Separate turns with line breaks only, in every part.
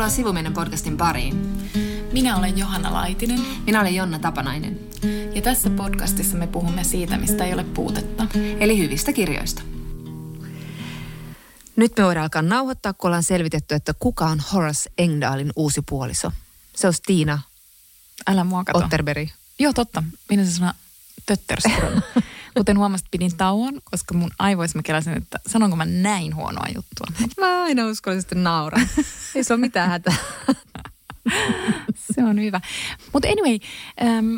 Tervetuloa Sivumennen podcastin pariin.
Minä olen Johanna Laitinen
Minä olen Jonna Tapanainen,
ja tässä podcastissa me puhumme siitä, mistä ei ole puutetta.
eli hyvistä kirjoista. Nyt me voidaan alkaa nauhoittaa, kun ollaan selvitetty, että kuka on Horace Engdahlin uusi puoliso. Se on Tiina
Älä mua kato.
Otterberg.
Joo, totta. Minä se sana Tötterström. Kuten huomasit, pidin tauon, koska mun aivoissa mä kelasin, että sanonko mä näin huonoa juttua.
Mä aina uskollisesti nauran. Ei se ole mitään hätää.
Se on hyvä. Mutta anyway, ähm,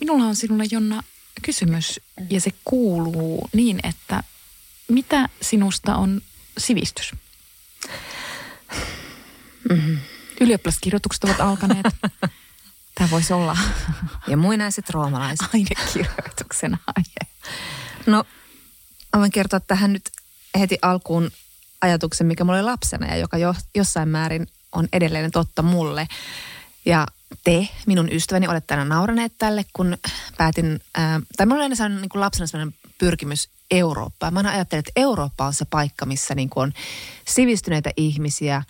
minulla on sinulle Jonna kysymys ja se kuuluu niin, että mitä sinusta on sivistys?
Mm-hmm.
Ylioppilaskirjoitukset ovat alkaneet. Tämä voisi olla
Ja muinaiset roomalaiset.
ainekirjoituksena aihe.
No, mä voin kertoa tähän nyt heti alkuun ajatuksen, mikä mulla oli lapsena ja joka jo, jossain määrin on edelleen totta mulle. Ja te, minun ystäväni, olette tänään nauraneet tälle, kun päätin, ää, tai mulla oli aina sellainen niin kuin lapsena sellainen pyrkimys Eurooppaan. Mä aina ajattelin, että Eurooppa on se paikka, missä niin kuin on sivistyneitä ihmisiä,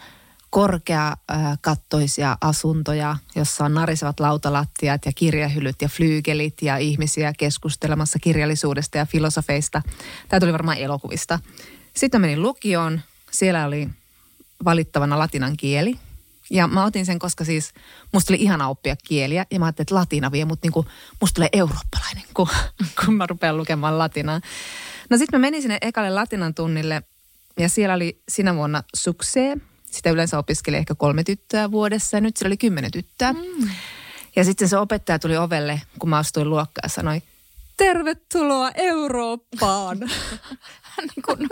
korkeakattoisia asuntoja, jossa on narisevat lautalattiat ja kirjahylyt ja flyygelit ja ihmisiä keskustelemassa kirjallisuudesta ja filosofeista. Tämä tuli varmaan elokuvista. Sitten menin lukioon. Siellä oli valittavana latinan kieli. Ja mä otin sen, koska siis musta oli ihana oppia kieliä. Ja mä ajattelin, että latina vie, mutta niinku, musta tulee eurooppalainen, kun, kun mä rupean lukemaan latinaa. No sitten mä menin sinne ekalle latinan tunnille. Ja siellä oli sinä vuonna suksee. Sitä yleensä opiskeli ehkä kolme tyttöä vuodessa ja nyt siellä oli kymmenen tyttöä. Mm. Ja sitten se opettaja tuli ovelle, kun mä astuin luokkaan ja sanoi, tervetuloa Eurooppaan.
niin kun,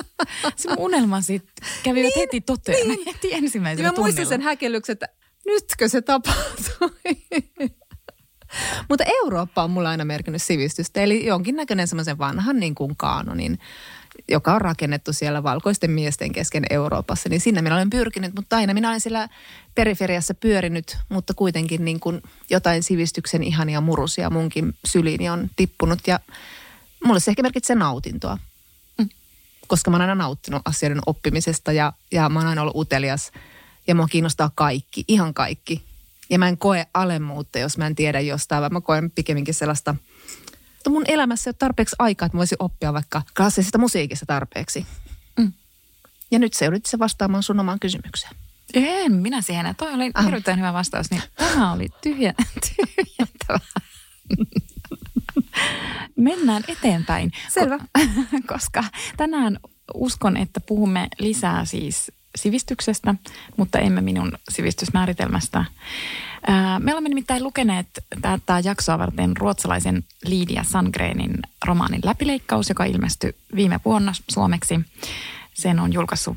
se mun unelma siitä kävivät niin, heti toteen niin. heti ensimmäisellä
Ja mä muistin sen häkellyksen, että nytkö se tapahtui. Mutta Eurooppa on mulla aina merkinnyt sivistystä, eli jonkinnäköinen semmoisen vanhan niin kuin kaanonin, joka on rakennettu siellä valkoisten miesten kesken Euroopassa, niin sinne minä olen pyrkinyt, mutta aina minä olen siellä periferiassa pyörinyt, mutta kuitenkin niin kuin jotain sivistyksen ihania murusia munkin syliini on tippunut ja mulle se ehkä merkitsee nautintoa koska mä oon aina nauttinut asioiden oppimisesta ja, ja mä oon aina ollut utelias ja mua kiinnostaa kaikki, ihan kaikki. Ja mä en koe alemmuutta, jos mä en tiedä jostain, vaan mä koen pikemminkin sellaista, että mun elämässä ei ole tarpeeksi aikaa, että mä voisin oppia vaikka klassisesta musiikista tarpeeksi.
Mm.
Ja nyt se yritit se vastaamaan sun omaan kysymykseen.
En minä siihen. Toi oli
Ah.
erittäin hyvä vastaus. Niin tämä oli tyhjä, tyhjentävä. Mennään eteenpäin.
Selvä.
Ko- koska tänään uskon, että puhumme lisää siis sivistyksestä, mutta emme minun sivistysmääritelmästä. Me olemme nimittäin lukeneet tätä jaksoa varten ruotsalaisen Lidia Sandgrenin romaanin Läpileikkaus, joka ilmestyi viime vuonna suomeksi. Sen on julkaissut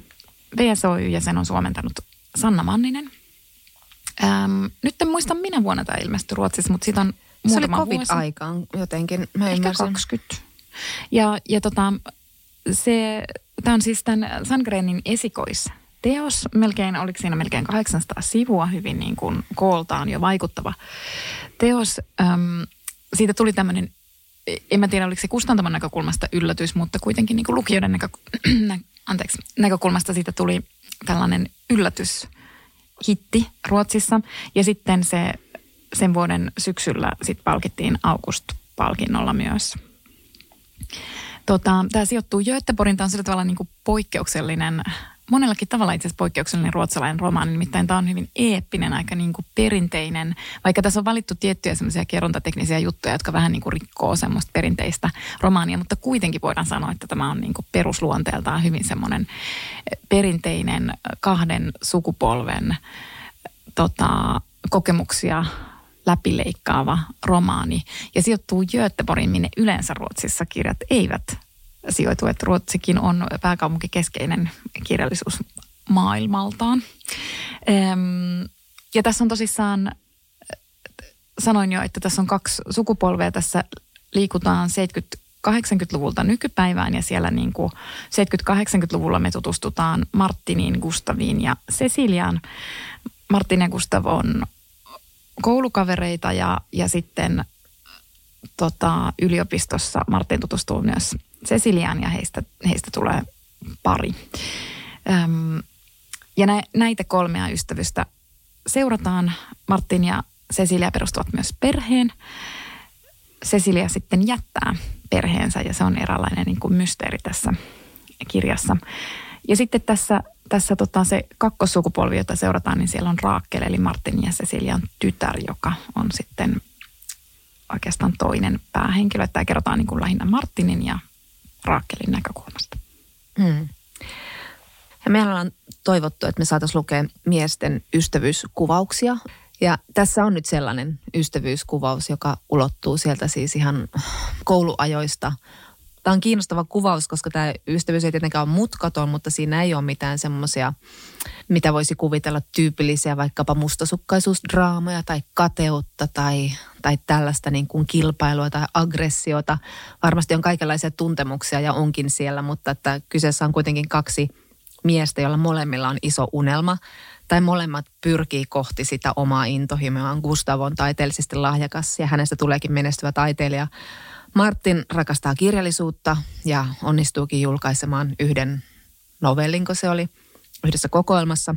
VSOY ja sen on suomentanut Sanna Manninen. Ähm, nyt en muista minä vuonna tämä ilmestyi Ruotsissa, mutta siitä on
Se oli covid-aikaan jotenkin, mä
Ehkä
ymmärsin.
20. Ja, ja tota, se, tämä on siis tämän Sandgrenin esikoisteos. Melkein, oliko siinä melkein 800 sivua, hyvin niin kuin kooltaan jo vaikuttava teos. Öm, siitä tuli tämmöinen, en mä tiedä oliko se kustantamon näkökulmasta yllätys, mutta kuitenkin niin kuin lukijoiden näkö, nä, anteeksi, näkökulmasta siitä tuli tällainen yllätys hitti Ruotsissa. Ja sitten se sen vuoden syksyllä sit palkittiin August-palkinnolla myös. Tota, tämä sijoittuu Göteborgin, tämä on sillä tavalla niin kuin poikkeuksellinen monellakin tavalla itse asiassa poikkeuksellinen ruotsalainen romaani, nimittäin tämä on hyvin eeppinen, aika niin kuin perinteinen, vaikka tässä on valittu tiettyjä semmoisia kerrontateknisiä juttuja, jotka vähän niin kuin rikkoo semmoista perinteistä romaania, mutta kuitenkin voidaan sanoa, että tämä on niin kuin perusluonteeltaan hyvin semmoinen perinteinen kahden sukupolven tota, kokemuksia läpileikkaava romaani. Ja sijoittuu Göteborgin, minne yleensä Ruotsissa kirjat eivät sijoitu, että Ruotsikin on pääkaupunkikeskeinen kirjallisuus maailmaltaan. Ja tässä on tosissaan, sanoin jo, että tässä on kaksi sukupolvea. Tässä liikutaan 70-80-luvulta nykypäivään ja siellä niin kuin 70-80-luvulla me tutustutaan Martiniin, Gustaviin ja Ceciliaan. Martin ja Gustav on koulukavereita ja, ja sitten tota, yliopistossa Martin tutustuu myös Ceciliaan ja heistä, heistä tulee pari. Öm, ja nä, näitä kolmea ystävystä seurataan. Martin ja Cecilia perustuvat myös perheen. Cecilia sitten jättää perheensä ja se on eräänlainen niin kuin mysteeri tässä kirjassa. Ja sitten tässä, tässä tota se kakkossukupolvi, jota seurataan, niin siellä on Raakel, eli Martin ja Cecilian tytär, joka on sitten oikeastaan toinen päähenkilö. Tämä kerrotaan niin kuin lähinnä Martinin ja Raakelin näkökulmasta.
Hmm. Ja meillä on toivottu, että me saataisiin lukea miesten ystävyyskuvauksia. Ja tässä on nyt sellainen ystävyyskuvaus, joka ulottuu sieltä siis ihan kouluajoista Tämä on kiinnostava kuvaus, koska tämä ystävyys ei tietenkään ole mutkaton, mutta siinä ei ole mitään semmoisia, mitä voisi kuvitella tyypillisiä vaikkapa mustasukkaisuusdraamoja tai kateutta tai, tai tällaista niin kuin kilpailua tai aggressiota. Varmasti on kaikenlaisia tuntemuksia ja onkin siellä, mutta että kyseessä on kuitenkin kaksi miestä, joilla molemmilla on iso unelma tai molemmat pyrkii kohti sitä omaa intohimoaan. Gustav on taiteellisesti lahjakas ja hänestä tuleekin menestyvä taiteilija. Martin rakastaa kirjallisuutta ja onnistuukin julkaisemaan yhden novellin, kun se oli yhdessä kokoelmassa.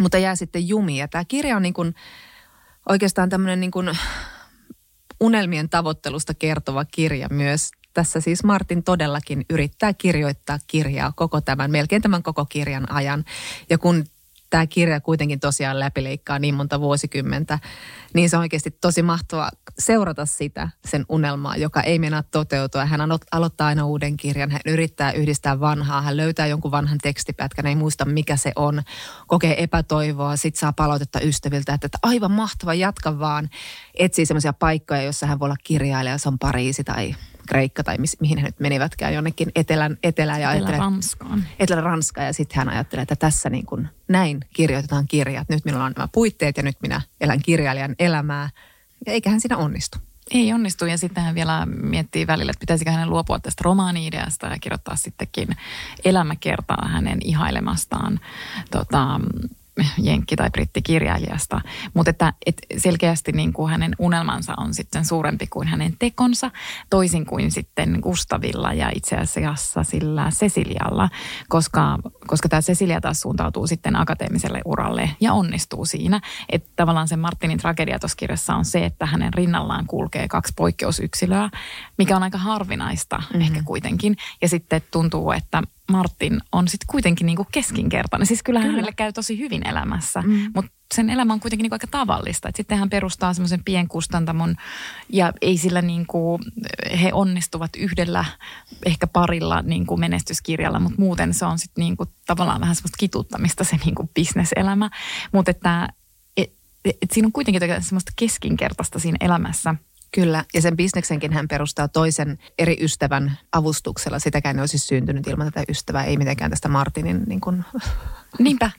Mutta jää sitten jumiin. Ja tämä kirja on niin kuin oikeastaan tämmöinen niin kuin unelmien tavoittelusta kertova kirja myös. Tässä siis Martin todellakin yrittää kirjoittaa kirjaa koko tämän, melkein tämän koko kirjan ajan. Ja kun tämä kirja kuitenkin tosiaan läpileikkaa niin monta vuosikymmentä, niin se on oikeasti tosi mahtavaa seurata sitä, sen unelmaa, joka ei mennä toteutua. Hän aloittaa aina uuden kirjan, hän yrittää yhdistää vanhaa, hän löytää jonkun vanhan tekstipätkän, ei muista mikä se on, kokee epätoivoa, sit saa palautetta ystäviltä, että, että aivan mahtava, jatka vaan. Etsii semmoisia paikkoja, joissa hän voi olla kirjailija, se on Pariisi tai Kreikka tai mis, mihin he nyt menivätkään jonnekin etelän, etelään. Ja
Etelä-Ranskaan.
Etelä-Ranska ja sitten hän ajattelee, että tässä niin kuin näin kirjoitetaan kirjat. Nyt minulla on nämä puitteet ja nyt minä elän kirjailijan elämää. Ja eikä hän siinä onnistu.
Ei onnistu ja sitten hän vielä miettii välillä, että pitäisikö hänen luopua tästä romaani-ideasta ja kirjoittaa sittenkin elämäkertaa hänen ihailemastaan tota, jenkki- tai brittikirjailijasta, mutta että, että selkeästi niin kuin hänen unelmansa on sitten suurempi kuin hänen tekonsa, toisin kuin sitten Gustavilla ja itse asiassa sillä Cecilialla, koska, koska tämä Cecilia taas suuntautuu sitten akateemiselle uralle ja onnistuu siinä, että tavallaan se Martinin tragedia tuossa kirjassa on se, että hänen rinnallaan kulkee kaksi poikkeusyksilöä, mikä on aika harvinaista mm-hmm. ehkä kuitenkin, ja sitten tuntuu, että Martin on sitten kuitenkin niinku keskinkertainen. Siis kyllähän Kyllä. hänelle käy tosi hyvin elämässä, mm. mutta sen elämä on kuitenkin niinku aika tavallista. Et sitten hän perustaa semmoisen pienkustantamon ja ei sillä niinku, he onnistuvat yhdellä, ehkä parilla niinku menestyskirjalla, mutta muuten se on sitten niinku tavallaan vähän semmoista kituttamista se niinku bisneselämä. Mutta että et, et, et siinä on kuitenkin semmoista keskinkertaista siinä elämässä –
Kyllä, ja sen bisneksenkin hän perustaa toisen eri ystävän avustuksella. Sitäkään ei olisi syntynyt ilman tätä ystävää, ei mitenkään tästä Martinin niin kuin,
Niinpä.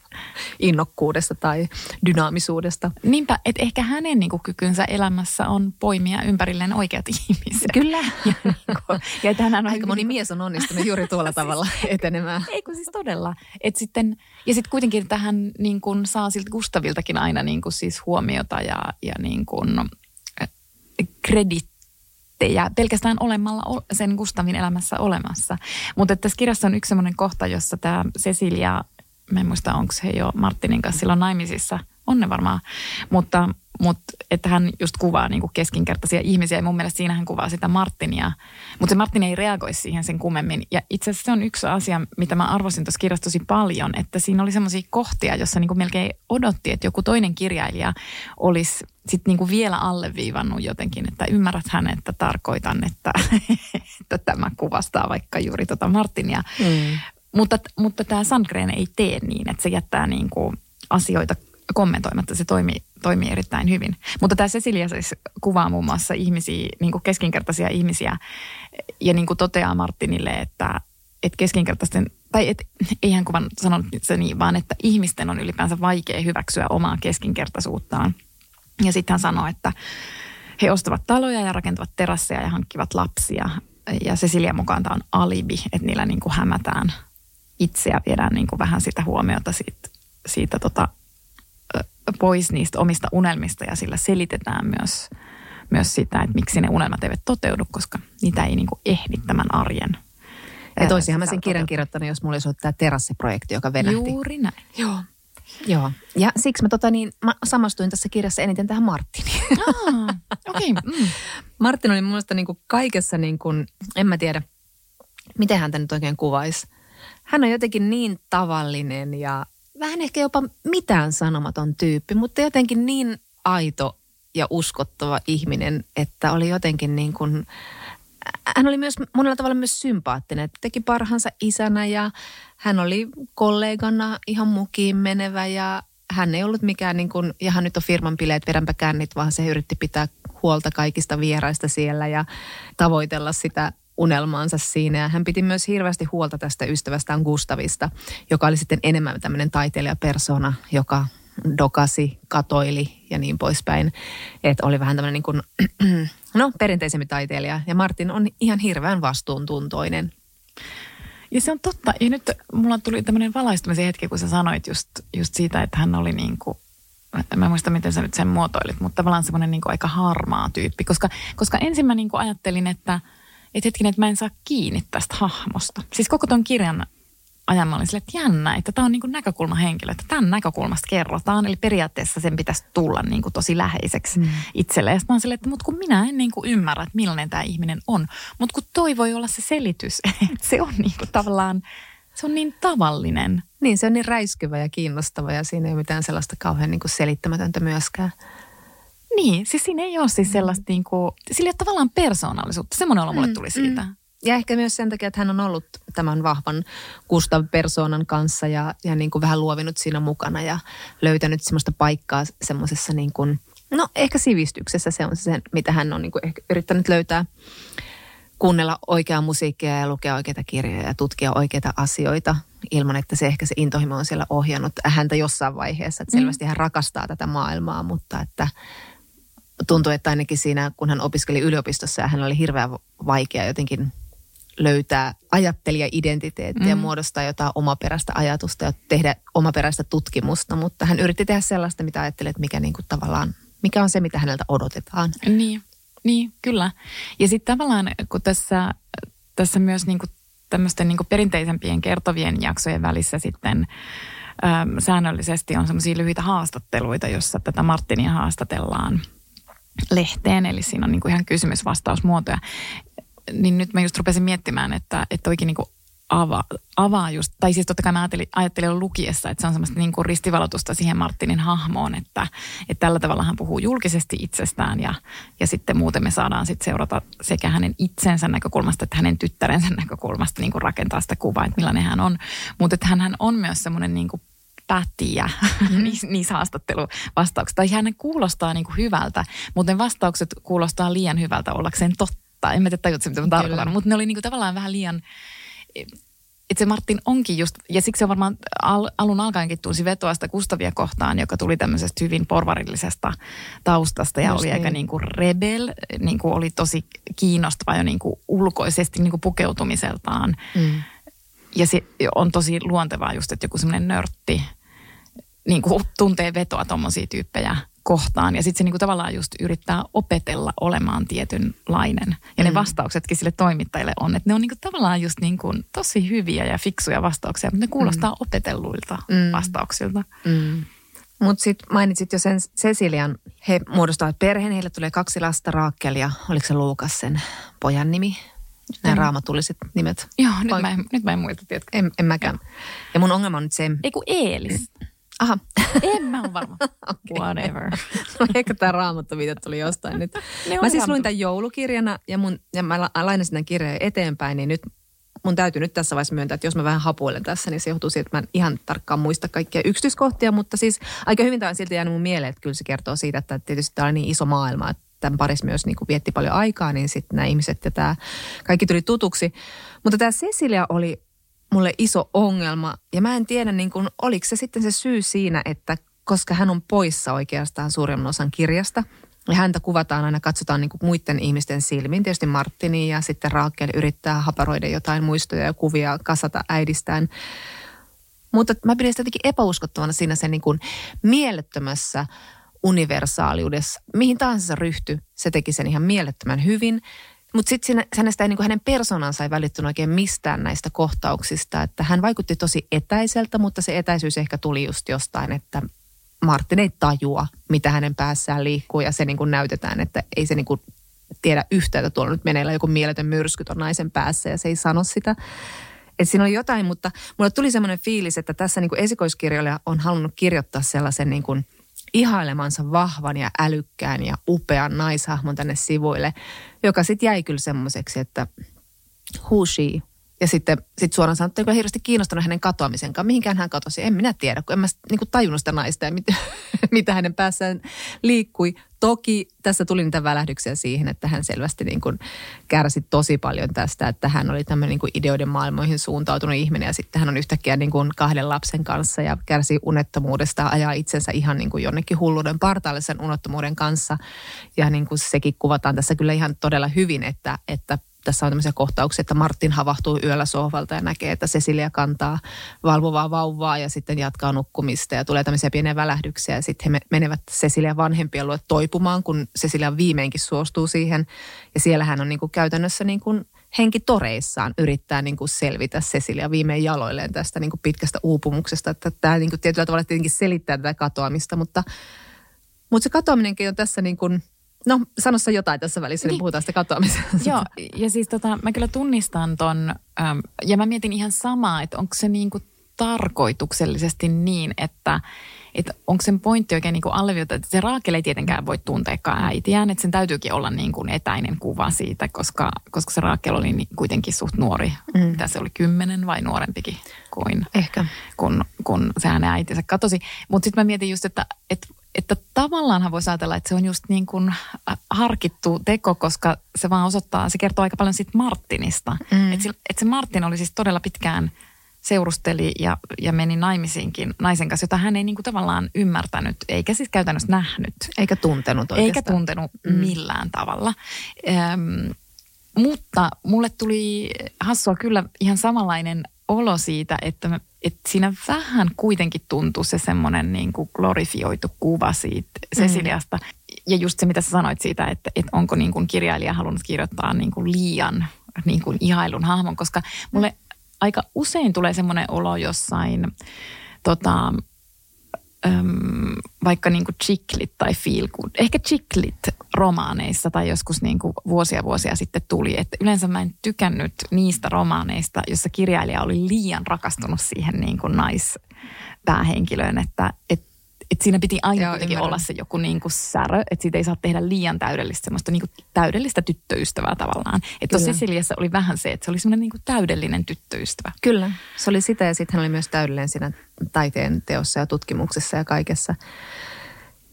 innokkuudesta tai dynaamisuudesta.
Niinpä, että ehkä hänen niin kuin, kykynsä elämässä on poimia ympärilleen oikeat ihmiset.
Kyllä.
Ja, niin kuin, ja että hän
on Aika moni mies on onnistunut juuri tuolla tavalla etenemään.
Ei kun siis todella. Et sitten, ja sitten kuitenkin tähän niin kuin, saa siltä Gustaviltakin aina niin kuin, siis huomiota ja, ja niin kuin, kredittejä pelkästään olemalla sen Gustavin elämässä olemassa. Mutta tässä kirjassa on yksi sellainen kohta, jossa tämä Cecilia, mä en muista onko he jo Martinin kanssa silloin naimisissa, on ne varmaan, mutta mutta että hän just kuvaa niin kuin keskinkertaisia ihmisiä ja mun mielestä siinä hän kuvaa sitä Martinia. Mutta se Martin ei reagoi siihen sen kummemmin. Ja itse asiassa se on yksi asia, mitä mä arvosin tuossa kirjassa tosi paljon, että siinä oli semmoisia kohtia, jossa niin kuin melkein odotti, että joku toinen kirjailija olisi sitten niin kuin vielä alleviivannut jotenkin, että ymmärrät hän, että tarkoitan, että, että tämä kuvastaa vaikka juuri tota Martinia. Mm. Mutta, mutta tämä Sandgren ei tee niin, että se jättää niin kuin asioita kommentoimatta. Se toimii, toimii erittäin hyvin. Mutta tämä Cecilia siis kuvaa muun muassa ihmisiä, niin kuin keskinkertaisia ihmisiä ja niin kuin toteaa Martinille, että, että keskinkertaisten, tai et, ei hän kuvan sanonut se niin, vaan että ihmisten on ylipäänsä vaikea hyväksyä omaa keskinkertaisuuttaan. Ja sitten hän sanoo, että he ostavat taloja ja rakentavat terasseja ja hankkivat lapsia. Ja Cecilia mukaan tämä on alibi, että niillä niin kuin hämätään itseä, viedään niin kuin vähän sitä huomiota siitä, siitä tota, pois niistä omista unelmista ja sillä selitetään myös, myös sitä, että miksi ne unelmat eivät toteudu, koska niitä ei niin kuin ehdi tämän arjen.
Ja toisihan mä sen kirjan kirjoittanut, jos mulla olisi ollut tämä terassiprojekti, joka venähti.
Juuri näin.
Joo. Joo. Ja siksi mä, tota niin, mä samastuin tässä kirjassa eniten tähän Martiniin.
Ah, okei. Okay. Mm.
Martin oli mun mielestä niin kuin kaikessa, niin kuin, en mä tiedä, miten häntä nyt oikein kuvaisi. Hän on jotenkin niin tavallinen ja vähän ehkä jopa mitään sanomaton tyyppi, mutta jotenkin niin aito ja uskottava ihminen, että oli jotenkin niin kuin, hän oli myös monella tavalla myös sympaattinen, että teki parhaansa isänä ja hän oli kollegana ihan mukiin menevä ja hän ei ollut mikään niin kuin, ja hän nyt on firman bileet vedänpä kännit, vaan se yritti pitää huolta kaikista vieraista siellä ja tavoitella sitä unelmaansa siinä. Ja hän piti myös hirveästi huolta tästä ystävästään Gustavista, joka oli sitten enemmän tämmöinen taiteilijapersona, joka dokasi, katoili ja niin poispäin. Että oli vähän tämmöinen niin kuin, no, perinteisempi taiteilija. Ja Martin on ihan hirveän vastuuntuntoinen.
Ja se on totta. Ja nyt mulla tuli tämmöinen valaistumisen hetki, kun sä sanoit just, just siitä, että hän oli niin kuin mä en muista miten sä nyt sen muotoilit, mutta tavallaan semmoinen niin aika harmaa tyyppi. Koska, koska ensin mä niin ajattelin, että – että hetkinen, että mä en saa kiinni tästä hahmosta. Siis koko ton kirjan ajan mä olin sille, että jännä, että tämä on niin näkökulmahenkilö, että tämän näkökulmasta kerrotaan. Eli periaatteessa sen pitäisi tulla niin kuin tosi läheiseksi mm. itselle. Ja mä oon silleen, että mut kun minä en niin kuin ymmärrä, että millainen tämä ihminen on. Mutta kun toi voi olla se selitys, että se on niin kuin tavallaan, se on niin tavallinen.
Niin, se on niin räiskyvä ja kiinnostava ja siinä ei ole mitään sellaista kauhean niin kuin selittämätöntä myöskään.
Niin, siis siinä ei ole siis sellaista niin kuin, sillä ei ole tavallaan persoonallisuutta. Semmoinen olo mulle mm, tuli siitä. Mm.
Ja ehkä myös sen takia, että hän on ollut tämän vahvan Gustav-persoonan kanssa ja, ja niin kuin vähän luovinut siinä mukana ja löytänyt semmoista paikkaa semmoisessa niin kuin, no ehkä sivistyksessä se on se, mitä hän on niin kuin ehkä yrittänyt löytää. Kuunnella oikeaa musiikkia ja lukea oikeita kirjoja ja tutkia oikeita asioita ilman, että se ehkä se intohimo on siellä ohjannut häntä jossain vaiheessa. Että selvästi mm. hän rakastaa tätä maailmaa, mutta että tuntui, että ainakin siinä, kun hän opiskeli yliopistossa ja hän oli hirveän vaikea jotenkin löytää ajattelijai-identiteettiä, mm. muodostaa jotain omaperäistä ajatusta ja tehdä omaperäistä tutkimusta, mutta hän yritti tehdä sellaista, mitä ajattelee, että mikä niin kuin tavallaan, mikä on se, mitä häneltä odotetaan.
Niin, niin kyllä. Ja sitten tavallaan, kun tässä, tässä myös niin kuin tämmöisten niin kuin perinteisempien kertovien jaksojen välissä sitten äm, säännöllisesti on semmoisia lyhyitä haastatteluita, jossa tätä Martinia haastatellaan – lehteen, eli siinä on niin kuin ihan kysymys-vastausmuotoja. Niin nyt mä just rupesin miettimään, että, että oikein niin kuin avaa, avaa just, tai siis totta kai mä ajattelin, ajattelin lukiessa, että se on semmoista niin kuin ristivalotusta siihen Martinin hahmoon, että, että tällä tavalla hän puhuu julkisesti itsestään ja, ja sitten muuten me saadaan sitten seurata sekä hänen itsensä näkökulmasta että hänen tyttärensä näkökulmasta niin kuin rakentaa sitä kuvaa, että millainen hän on. Mutta että hän on myös semmoinen niin kuin pätiä mm. niissä, niissä haastatteluvastauksissa. Tai hän kuulostaa niin kuin hyvältä, mutta ne vastaukset kuulostaa liian hyvältä ollakseen totta. En mä tiedä tajutko, mitä mä tarkoitan, mutta ne oli niin kuin tavallaan vähän liian että se Martin onkin just, ja siksi se varmaan al, alun alkaenkin tunsi vetoa sitä Kustavia kohtaan, joka tuli tämmöisestä hyvin porvarillisesta taustasta ja just oli niin. aika niin kuin rebel, niin kuin oli tosi kiinnostava jo niin kuin ulkoisesti niin kuin pukeutumiseltaan. Mm. Ja se on tosi luontevaa just, että joku semmoinen nörtti niin kuin tuntee vetoa tuommoisia tyyppejä kohtaan. Ja sitten se niin kuin tavallaan just yrittää opetella olemaan tietynlainen. Ja ne mm. vastauksetkin sille toimittajille on, että ne on niin kuin tavallaan just niin kuin tosi hyviä ja fiksuja vastauksia, mutta ne kuulostaa mm. opetelluilta mm. vastauksilta.
Mm. Mutta sitten mainitsit jo sen Cecilian. He muodostavat perheen, heille tulee kaksi lasta, Raakel ja oliko se Luukas sen pojan nimi? Nämä raamatulliset nimet.
Joo, nyt, mä en, nyt mä en muista, tiedätkö?
En, en mäkään. Ja mun ongelma on nyt se...
Ei kun Eelis.
Aha.
En mä ole varma. okay. Whatever.
no ehkä tämä raamattoviite tuli jostain nyt. Mä siis luin tämän joulukirjana ja, mun, ja mä lainasin tämän kirjan eteenpäin, niin nyt mun täytyy nyt tässä vaiheessa myöntää, että jos mä vähän hapuilen tässä, niin se johtuu siitä, että mä en ihan tarkkaan muista kaikkia yksityiskohtia, mutta siis aika hyvin tämä on silti jäänyt mun mieleen, että kyllä se kertoo siitä, että tietysti tämä on niin iso maailma, että tämän parissa myös niin kuin vietti paljon aikaa, niin sitten nämä ihmiset ja tämä kaikki tuli tutuksi. Mutta tämä Cecilia oli mulle iso ongelma ja mä en tiedä, niin kuin, oliko se sitten se syy siinä, että koska hän on poissa oikeastaan suurimman osan kirjasta – ja häntä kuvataan aina, katsotaan niin kuin muiden ihmisten silmin. Tietysti Martini ja sitten Raakel yrittää haparoida jotain muistoja ja kuvia kasata äidistään. Mutta mä pidin sitä jotenkin epäuskottavana siinä sen niin mielettömässä universaaliudessa. Mihin tahansa ryhty, se teki sen ihan mielettömän hyvin. Mutta sitten hänestä ei niin hänen persoonansa ei välittynyt oikein mistään näistä kohtauksista. Että hän vaikutti tosi etäiseltä, mutta se etäisyys ehkä tuli just jostain, että Martin ei tajua, mitä hänen päässään liikkuu ja se niin kuin näytetään, että ei se niin kuin tiedä yhtään, että tuolla nyt meneillä joku mieletön myrsky on naisen päässä ja se ei sano sitä. Että siinä oli jotain, mutta mulle tuli semmoinen fiilis, että tässä niin kuin esikoiskirjoilija on halunnut kirjoittaa sellaisen niin kuin ihailemansa vahvan ja älykkään ja upean naishahmon tänne sivuille, joka sitten jäi kyllä semmoiseksi, että who she, ja sitten sit suoraan sanottuna kyllä hirveästi kiinnostunut hänen katoamisenkaan. Mihinkään hän katosi, en minä tiedä, kun en mä niin kuin tajunnut sitä naista ja mit, mitä hänen päässään liikkui. Toki tässä tuli niitä välähdyksiä siihen, että hän selvästi niin kuin kärsi tosi paljon tästä, että hän oli tämmöinen niin kuin ideoiden maailmoihin suuntautunut ihminen ja sitten hän on yhtäkkiä niin kuin kahden lapsen kanssa ja kärsi unettomuudesta, ajaa itsensä ihan niin kuin jonnekin hulluuden partaalle sen unettomuuden kanssa. Ja niin kuin sekin kuvataan tässä kyllä ihan todella hyvin, että, että tässä on tämmöisiä kohtauksia, että Martin havahtuu yöllä sohvalta ja näkee, että Cecilia kantaa valvovaa vauvaa ja sitten jatkaa nukkumista ja tulee tämmöisiä pieniä välähdyksiä. Ja sitten he menevät Cecilia vanhempien luo toipumaan, kun Cecilia viimeinkin suostuu siihen. Ja siellä hän on niin kuin käytännössä niin kuin henki toreissaan yrittää niin kuin selvitä Cecilia viimein jaloilleen tästä niin kuin pitkästä uupumuksesta, että tämä niin kuin tietyllä tavalla tietenkin selittää tätä katoamista, mutta, mutta se katoaminenkin on tässä niin kuin – No, sano sä jotain tässä välissä, niin, niin puhutaan sitä katoamisesta.
Joo, ja siis tota, mä kyllä tunnistan ton, äm, ja mä mietin ihan samaa, että onko se niinku tarkoituksellisesti niin, että että onko sen pointti oikein niin kuin että se Raakel ei tietenkään voi tunteekaan äitiään, että sen täytyykin olla niin kuin etäinen kuva siitä, koska, koska se Raakel oli niin kuitenkin suht nuori. Mm. Tässä oli kymmenen vai nuorempikin kuin,
Ehkä.
kun, kun se hänen äitinsä katosi. Mutta sitten mä mietin just, että, että että tavallaanhan voisi ajatella, että se on just niin kuin harkittu teko, koska se vaan osoittaa, se kertoo aika paljon siitä Martinista. Mm. Että se, et se Martin oli siis todella pitkään seurusteli ja, ja meni naimisiinkin naisen kanssa, jota hän ei niin kuin tavallaan ymmärtänyt, eikä siis käytännössä nähnyt.
Eikä tuntenut
oikeastaan. Eikä tuntenut mm. millään tavalla. Öm, mutta mulle tuli hassua kyllä ihan samanlainen olo siitä, että, että siinä vähän kuitenkin tuntuu se semmoinen niin kuin glorifioitu kuva siitä Ceciliasta. Mm. Ja just se, mitä sä sanoit siitä, että, että onko niin kuin kirjailija halunnut kirjoittaa niin kuin liian niin kuin ihailun hahmon, koska mulle aika usein tulee semmoinen olo jossain tota, äm, vaikka niin kuin chicklit tai feel good. Ehkä chicklit romaaneissa tai joskus niin kuin vuosia vuosia sitten tuli. Että yleensä mä en tykännyt niistä romaaneista, jossa kirjailija oli liian rakastunut siihen niin kuin naispäähenkilöön, että, että että siinä piti aina Joo, ymmärrän. olla se joku niin kuin särö, että siitä ei saa tehdä liian täydellistä, semmoista niin kuin täydellistä tyttöystävää tavallaan. Että Ceciliassa oli vähän se, että se oli semmoinen niin kuin täydellinen tyttöystävä.
Kyllä, se oli sitä ja sitten hän oli myös täydellinen siinä taiteen teossa ja tutkimuksessa ja kaikessa.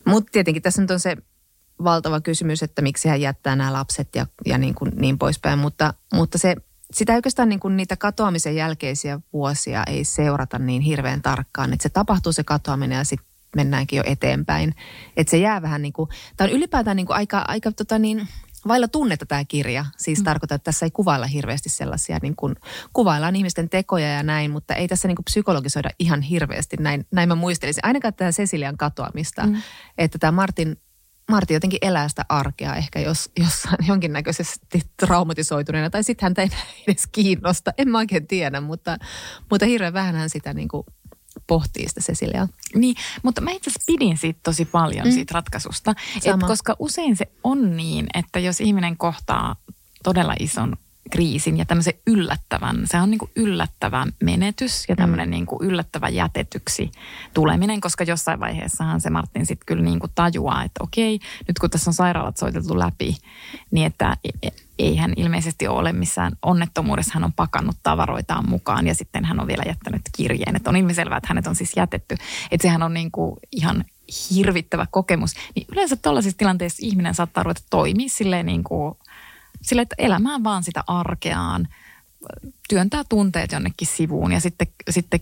Mutta tietenkin tässä nyt on se valtava kysymys, että miksi hän jättää nämä lapset ja, ja niin, kuin niin poispäin, mutta, mutta se sitä oikeastaan niin kuin niitä katoamisen jälkeisiä vuosia ei seurata niin hirveän tarkkaan. Että se tapahtuu se katoaminen ja sitten mennäänkin jo eteenpäin. Että se jää vähän niin kuin, tämä on ylipäätään niin kuin aika, aika tota niin, vailla tunnetta tämä kirja. Siis mm. tarkoittaa, että tässä ei kuvailla hirveästi sellaisia, niin kuin, kuvaillaan ihmisten tekoja ja näin, mutta ei tässä niin kuin psykologisoida ihan hirveästi. Näin, näin mä muistelisin. Ainakaan tämä Cecilian katoamista, mm. että tämä Martin Martti jotenkin elää sitä arkea ehkä jos, jossain jonkinnäköisesti traumatisoituneena. Tai sitten häntä ei edes kiinnosta. En mä oikein tiedä, mutta, mutta hirveän vähän hän sitä niin kuin pohtii sitä Ceciliaa.
Niin, mutta mä itse asiassa pidin siitä tosi paljon, mm. siitä ratkaisusta. Et koska usein se on niin, että jos ihminen kohtaa todella ison kriisin ja tämmöisen yllättävän, se on niin kuin yllättävä menetys ja tämmöinen mm. niin kuin yllättävä jätetyksi tuleminen, koska jossain vaiheessahan se Martin sitten kyllä niin kuin tajuaa, että okei, nyt kun tässä on sairaalat soiteltu läpi, niin että e, e, ei hän ilmeisesti ole missään onnettomuudessa, hän on pakannut tavaroitaan mukaan ja sitten hän on vielä jättänyt kirjeen, että on ilmiselvää, että hänet on siis jätetty, että sehän on niin kuin ihan hirvittävä kokemus, niin yleensä tällaisissa tilanteissa ihminen saattaa ruveta toimia silleen niin kuin – sille, että elämään vaan sitä arkeaan, työntää tunteet jonnekin sivuun ja sitten, sitten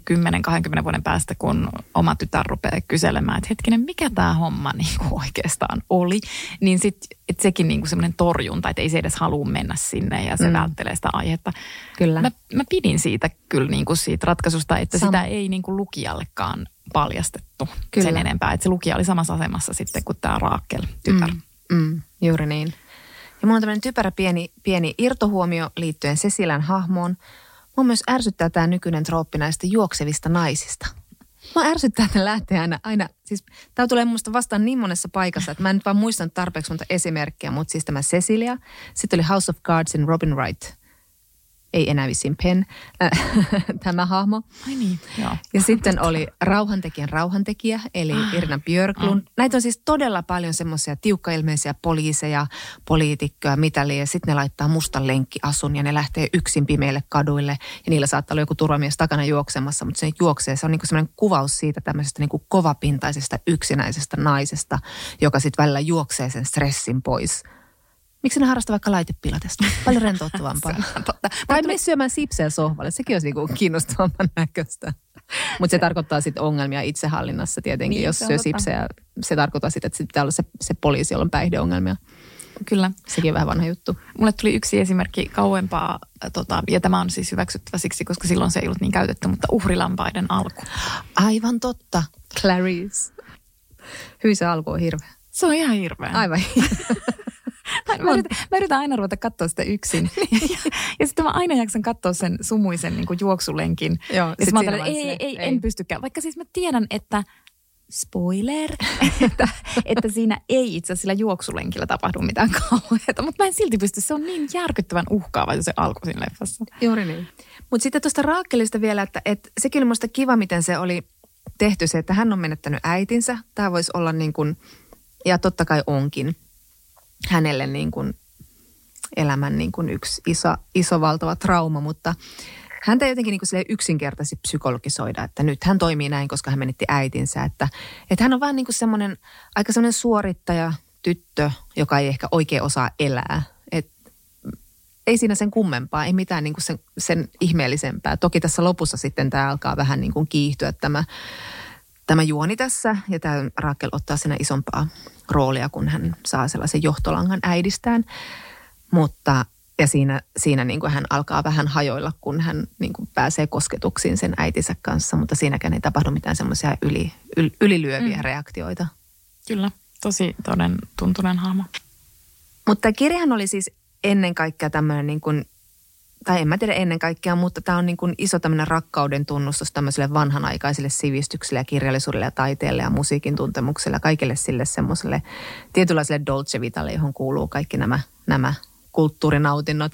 10-20 vuoden päästä, kun oma tytär rupeaa kyselemään, että hetkinen, mikä tämä homma niin kuin oikeastaan oli, niin sitten sekin niin kuin semmoinen torjunta, että ei se edes halua mennä sinne ja se mm. välttelee sitä aihetta.
Kyllä.
Mä, mä pidin siitä kyllä niin kuin siitä ratkaisusta, että Sam. sitä ei niin kuin lukijallekaan paljastettu kyllä. sen enempää. Että se lukija oli samassa asemassa sitten kuin tämä Raakel tytär.
Mm. Mm. Juuri niin. Ja mulla on tämmöinen typerä pieni, pieni irtohuomio liittyen Cecilän hahmoon. Mua myös ärsyttää tämä nykyinen trooppi näistä juoksevista naisista. Mua ärsyttää, että lähtee aina, aina siis tämä tulee minusta vastaan niin monessa paikassa, että mä en nyt vaan muistan tarpeeksi monta esimerkkiä, mutta siis tämä Cecilia, sitten oli House of Cardsin Robin Wright – ei enää vissiin Pen, äh, tämä hahmo.
Ai niin, joo.
Ja sitten oli rauhantekijän rauhantekijä, eli ah, Irina Björklund. Ah. Näitä on siis todella paljon semmoisia tiukkailmeisiä poliiseja, poliitikkoja, mitä Ja sitten ne laittaa mustan lenkkiasun ja ne lähtee yksin pimeille kaduille. Ja niillä saattaa olla joku turvamies takana juoksemassa, mutta se juoksee. Se on niin semmoinen kuvaus siitä tämmöisestä niin kovapintaisesta yksinäisestä naisesta, joka sitten välillä juoksee sen stressin pois – Miksi ne harrastaa vaikka laitepilatesta? Paljon rentouttavampaa. Tai mene syömään sipseä sohvalle. Sekin olisi niinku kiinnostavamman näköistä. Mutta se tarkoittaa sitten ongelmia itsehallinnassa tietenkin. Niin, Jos syö sipseä, se tarkoittaa sitten, että sit pitää olla se, se poliisi, jolla on päihdeongelmia.
Kyllä.
Sekin on vähän vanha juttu.
Mulle tuli yksi esimerkki kauempaa, tota, ja tämä on siis hyväksyttävä siksi, koska silloin se ei ollut niin käytetty, mutta uhrilampaiden alku.
Aivan totta. Clarice. Hyi se alku on hirveä.
Se on ihan hirveä.
Aivan
Mä, mä, yritän, mä yritän aina ruveta katsoa sitä yksin. ja, ja sitten mä aina jaksan katsoa sen sumuisen niin kuin juoksulenkin.
Joo,
ja sit mä ajattelen, ei, ei, ei, en pystykään. Vaikka siis mä tiedän, että spoiler, että, että siinä ei itse asiassa sillä juoksulenkillä tapahdu mitään kauheata. Mutta mä en silti pysty, se on niin järkyttävän uhkaava se alku siinä leffassa.
Juuri niin. Mutta sitten tuosta Raakkelista vielä, että, että sekin oli musta kiva, miten se oli tehty se, että hän on menettänyt äitinsä. Tämä voisi olla niin kuin, ja totta kai onkin hänelle niin kuin elämän niin kuin yksi iso, iso valtava trauma, mutta häntä jotenkin niin kuin yksinkertaisesti psykologisoida, että nyt hän toimii näin, koska hän menetti äitinsä. Että, että hän on vähän niin kuin semmoinen, aika semmoinen suorittaja tyttö, joka ei ehkä oikein osaa elää. Et ei siinä sen kummempaa, ei mitään niin kuin sen, sen ihmeellisempää. Toki tässä lopussa sitten tämä alkaa vähän niin kuin kiihtyä tämä, tämä juoni tässä ja tämä Raakel ottaa siinä isompaa roolia, kun hän saa sellaisen johtolangan äidistään. Mutta ja siinä, siinä niin kuin hän alkaa vähän hajoilla, kun hän niin kuin pääsee kosketuksiin sen äitinsä kanssa, mutta siinäkään ei tapahdu mitään semmoisia yli, yl, ylilyöviä mm. reaktioita.
Kyllä, tosi toden tuntunen hahmo.
Mutta kirjahan oli siis ennen kaikkea tämmöinen niin kuin tai en mä tiedä ennen kaikkea, mutta tämä on niin kuin iso tämmöinen rakkauden tunnustus tämmöiselle vanhanaikaiselle sivistykselle ja kirjallisuudelle ja taiteelle ja musiikin tuntemukselle ja kaikille sille semmoiselle tietynlaiselle dolce vitalle, johon kuuluu kaikki nämä, nämä kulttuurinautinnot.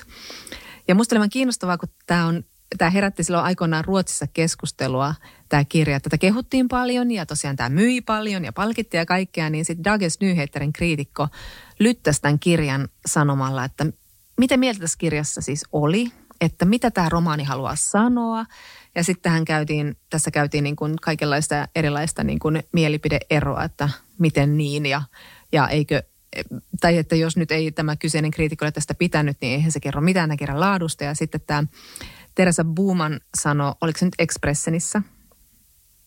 Ja musta oli kiinnostavaa, kun tämä on tämä herätti silloin aikoinaan Ruotsissa keskustelua, tämä kirja. Tätä kehuttiin paljon ja tosiaan tämä myi paljon ja palkittiin ja kaikkea, niin sitten Dagens Nyheterin kriitikko lyttäsi tämän kirjan sanomalla, että mitä mieltä tässä kirjassa siis oli, että mitä tämä romaani haluaa sanoa. Ja sittenhän käytiin, tässä käytiin niin kuin kaikenlaista erilaista niin kuin mielipideeroa, että miten niin ja, ja eikö, tai että jos nyt ei tämä kyseinen kriitikko ole tästä pitänyt, niin eihän se kerro mitään tämän kirjan laadusta. Ja sitten tämä Teresa Buuman sanoi, oliko se nyt Expressenissa?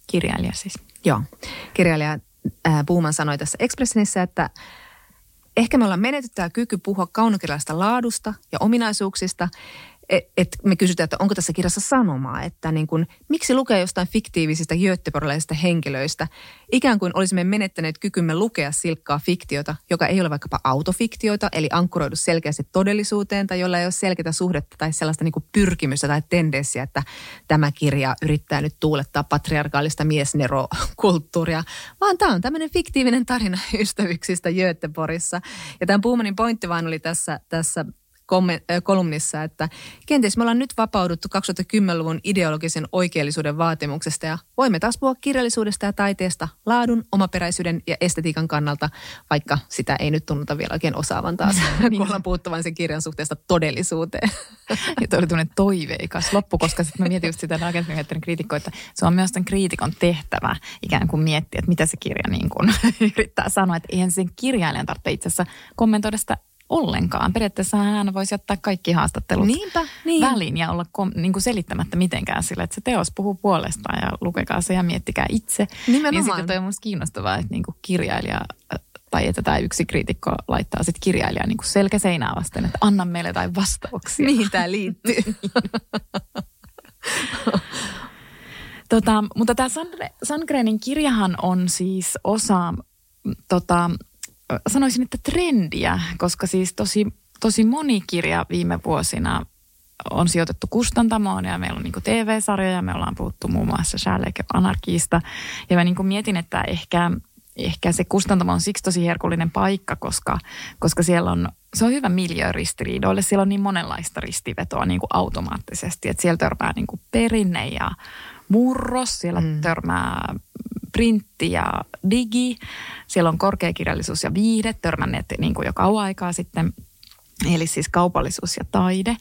Kirjailija siis.
Joo, kirjailija Buuman sanoi tässä Expressenissa, että Ehkä me ollaan menetetty tämä kyky puhua kaunokirjallisesta laadusta ja ominaisuuksista, et me kysytään, että onko tässä kirjassa sanomaa, että niin kuin, miksi lukea jostain fiktiivisistä göteborgalaisista henkilöistä, ikään kuin olisimme menettäneet kykymme lukea silkkaa fiktiota, joka ei ole vaikkapa autofiktiota, eli ankkuroidu selkeästi todellisuuteen, tai jolla ei ole selkeää suhdetta tai sellaista niin pyrkimystä tai tendenssiä, että tämä kirja yrittää nyt tuulettaa patriarkaalista miesnerokulttuuria, vaan tämä on tämmöinen fiktiivinen tarina ystävyksistä Göteborgissa. Ja tämän Puumanin pointti vaan oli tässä, tässä kolumnissa, että kenties me ollaan nyt vapauduttu 2010-luvun ideologisen oikeellisuuden vaatimuksesta ja voimme taas puhua kirjallisuudesta ja taiteesta laadun, omaperäisyyden ja estetiikan kannalta, vaikka sitä ei nyt tunnuta vielä oikein osaavan taas, niin. kun ollaan puuttuvan sen kirjan suhteesta todellisuuteen.
ja toi oli tämmöinen toiveikas loppu, koska sitten mä mietin just sitä rakentamisen kriitikkoa, että se on myös tämän kriitikon tehtävä ikään kuin miettiä, että mitä se kirja niin kuin yrittää sanoa, että eihän sen kirjailijan tarvitse itse asiassa kommentoida sitä ollenkaan. Periaatteessa hän voisi ottaa kaikki haastattelut
Niinpä, niin.
väliin ja olla kom, niin kuin selittämättä mitenkään sille, että se teos puhuu puolestaan ja lukekaa se ja miettikää itse.
Nimenomaan.
Niin sitten toi on musta kiinnostavaa, että niin kuin kirjailija tai että tämä yksi kriitikko laittaa sitten kirjailija niin kuin selkä seinää vasten, että anna meille jotain vastauksia.
Mihin tämä liittyy?
tota, mutta tämä Sandgrenin kirjahan on siis osa tota, sanoisin, että trendiä, koska siis tosi, tosi moni kirja viime vuosina on sijoitettu kustantamoon ja meillä on niin TV-sarjoja, me ollaan puhuttu muun muassa Sherlock Anarkista. Ja mä niin mietin, että ehkä, ehkä se kustantamo on siksi tosi herkullinen paikka, koska, koska siellä on, se on hyvä miljööristiriidoille. Siellä on niin monenlaista ristivetoa niin kuin automaattisesti, että siellä törmää niin kuin perinne ja murros, siellä mm. törmää printti ja digi. Siellä on korkeakirjallisuus ja viihde, törmänneet niin kuin jo kauan aikaa sitten. Eli siis kaupallisuus ja taide.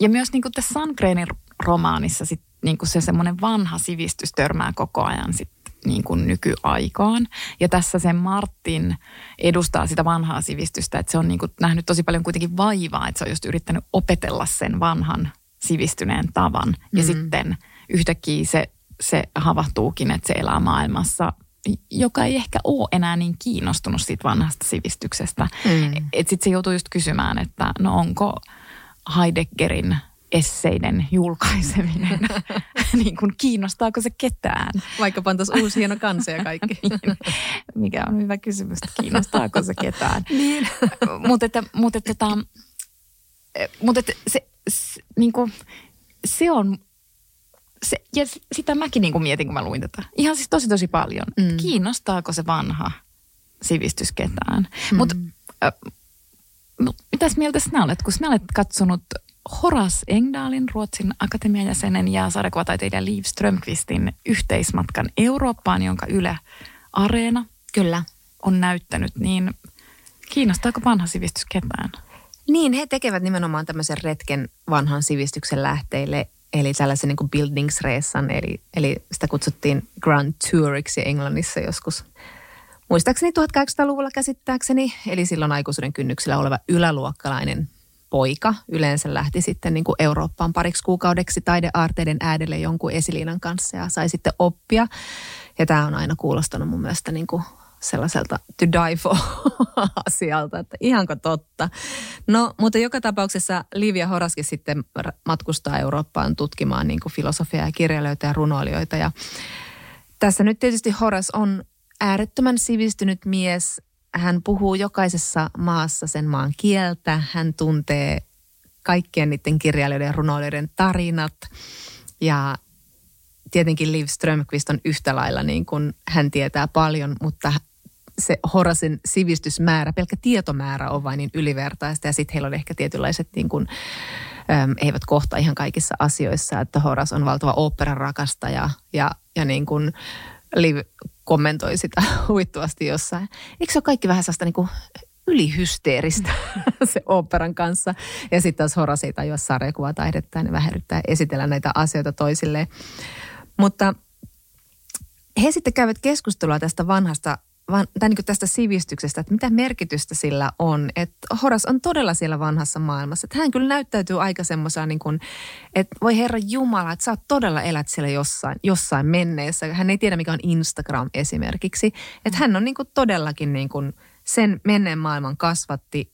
Ja myös niin kuin tässä Sandgrenin romaanissa sit, niin kuin se semmoinen vanha sivistys törmää koko ajan sit niin kuin nykyaikaan. Ja tässä sen Martin edustaa sitä vanhaa sivistystä, että se on niin kuin nähnyt tosi paljon kuitenkin vaivaa, että se on just yrittänyt opetella sen vanhan sivistyneen tavan. Ja mm. sitten yhtäkkiä se se havahtuukin, että se elää maailmassa, joka ei ehkä ole enää niin kiinnostunut siitä vanhasta sivistyksestä. Mm. Että sitten se joutuu just kysymään, että no onko Heideggerin esseiden julkaiseminen, niin kuin kiinnostaako se ketään?
Vaikka pantaisiin uusi hieno kansi ja kaikki. niin.
Mikä on hyvä kysymys, kiinnostaako se ketään?
niin.
Mutta että, mutta että, tota, mutta että se, se, niin kuin, se on se, ja sitä mäkin niin kuin mietin, kun mä luin tätä. Ihan siis tosi tosi paljon. Mm. Kiinnostaako se vanha sivistys ketään? Mm. Mutta äh, mitäs mieltä sinä olet, kun sinä olet katsonut Horas Engdalin, Ruotsin akatemian jäsenen ja sarjakuvataiteilija Liv Strömqvistin yhteismatkan Eurooppaan, jonka Yle Areena
Kyllä.
on näyttänyt, niin kiinnostaako vanha sivistys ketään?
Niin, he tekevät nimenomaan tämmöisen retken vanhan sivistyksen lähteille eli tällaisen niin kuin eli, eli sitä kutsuttiin Grand Touriksi Englannissa joskus muistaakseni 1800-luvulla käsittääkseni, eli silloin aikuisuuden kynnyksellä oleva yläluokkalainen poika yleensä lähti sitten niin kuin Eurooppaan pariksi kuukaudeksi taideaarteiden äärelle jonkun esiliinan kanssa ja sai sitten oppia. Ja tämä on aina kuulostanut mun mielestä niin kuin sellaiselta to die for asialta, että ihanko totta. No, mutta joka tapauksessa Livia Horaskin sitten matkustaa Eurooppaan tutkimaan niin kuin filosofiaa ja kirjailijoita ja runoilijoita. Ja tässä nyt tietysti Horas on äärettömän sivistynyt mies. Hän puhuu jokaisessa maassa sen maan kieltä. Hän tuntee kaikkien niiden kirjailijoiden ja runoilijoiden tarinat. Ja tietenkin Liv Strömqvist on yhtä lailla niin kuin hän tietää paljon, mutta se Horasin sivistysmäärä, pelkkä tietomäärä on vain niin ylivertaista ja sitten heillä on ehkä tietynlaiset niin kuin, äm, eivät kohta ihan kaikissa asioissa, että Horas on valtava oopperan rakastaja ja, ja niin kuin Liv kommentoi sitä huittuvasti jossain. Eikö se ole kaikki vähän sellaista niin kuin ylihysteeristä se oopperan kanssa. Ja sitten taas Horas ei tajua sarjakuvataidetta ja vähän yrittää esitellä näitä asioita toisilleen. Mutta he sitten käyvät keskustelua tästä vanhasta van, tai niin tästä sivistyksestä, että mitä merkitystä sillä on. Että Horas on todella siellä vanhassa maailmassa. Että hän kyllä näyttäytyy aika semmoisena, niin kuin, että voi Herra Jumala, että sä oot todella elät siellä jossain, jossain menneessä. Hän ei tiedä, mikä on Instagram esimerkiksi. Että hän on niin kuin todellakin niin kuin sen menneen maailman kasvatti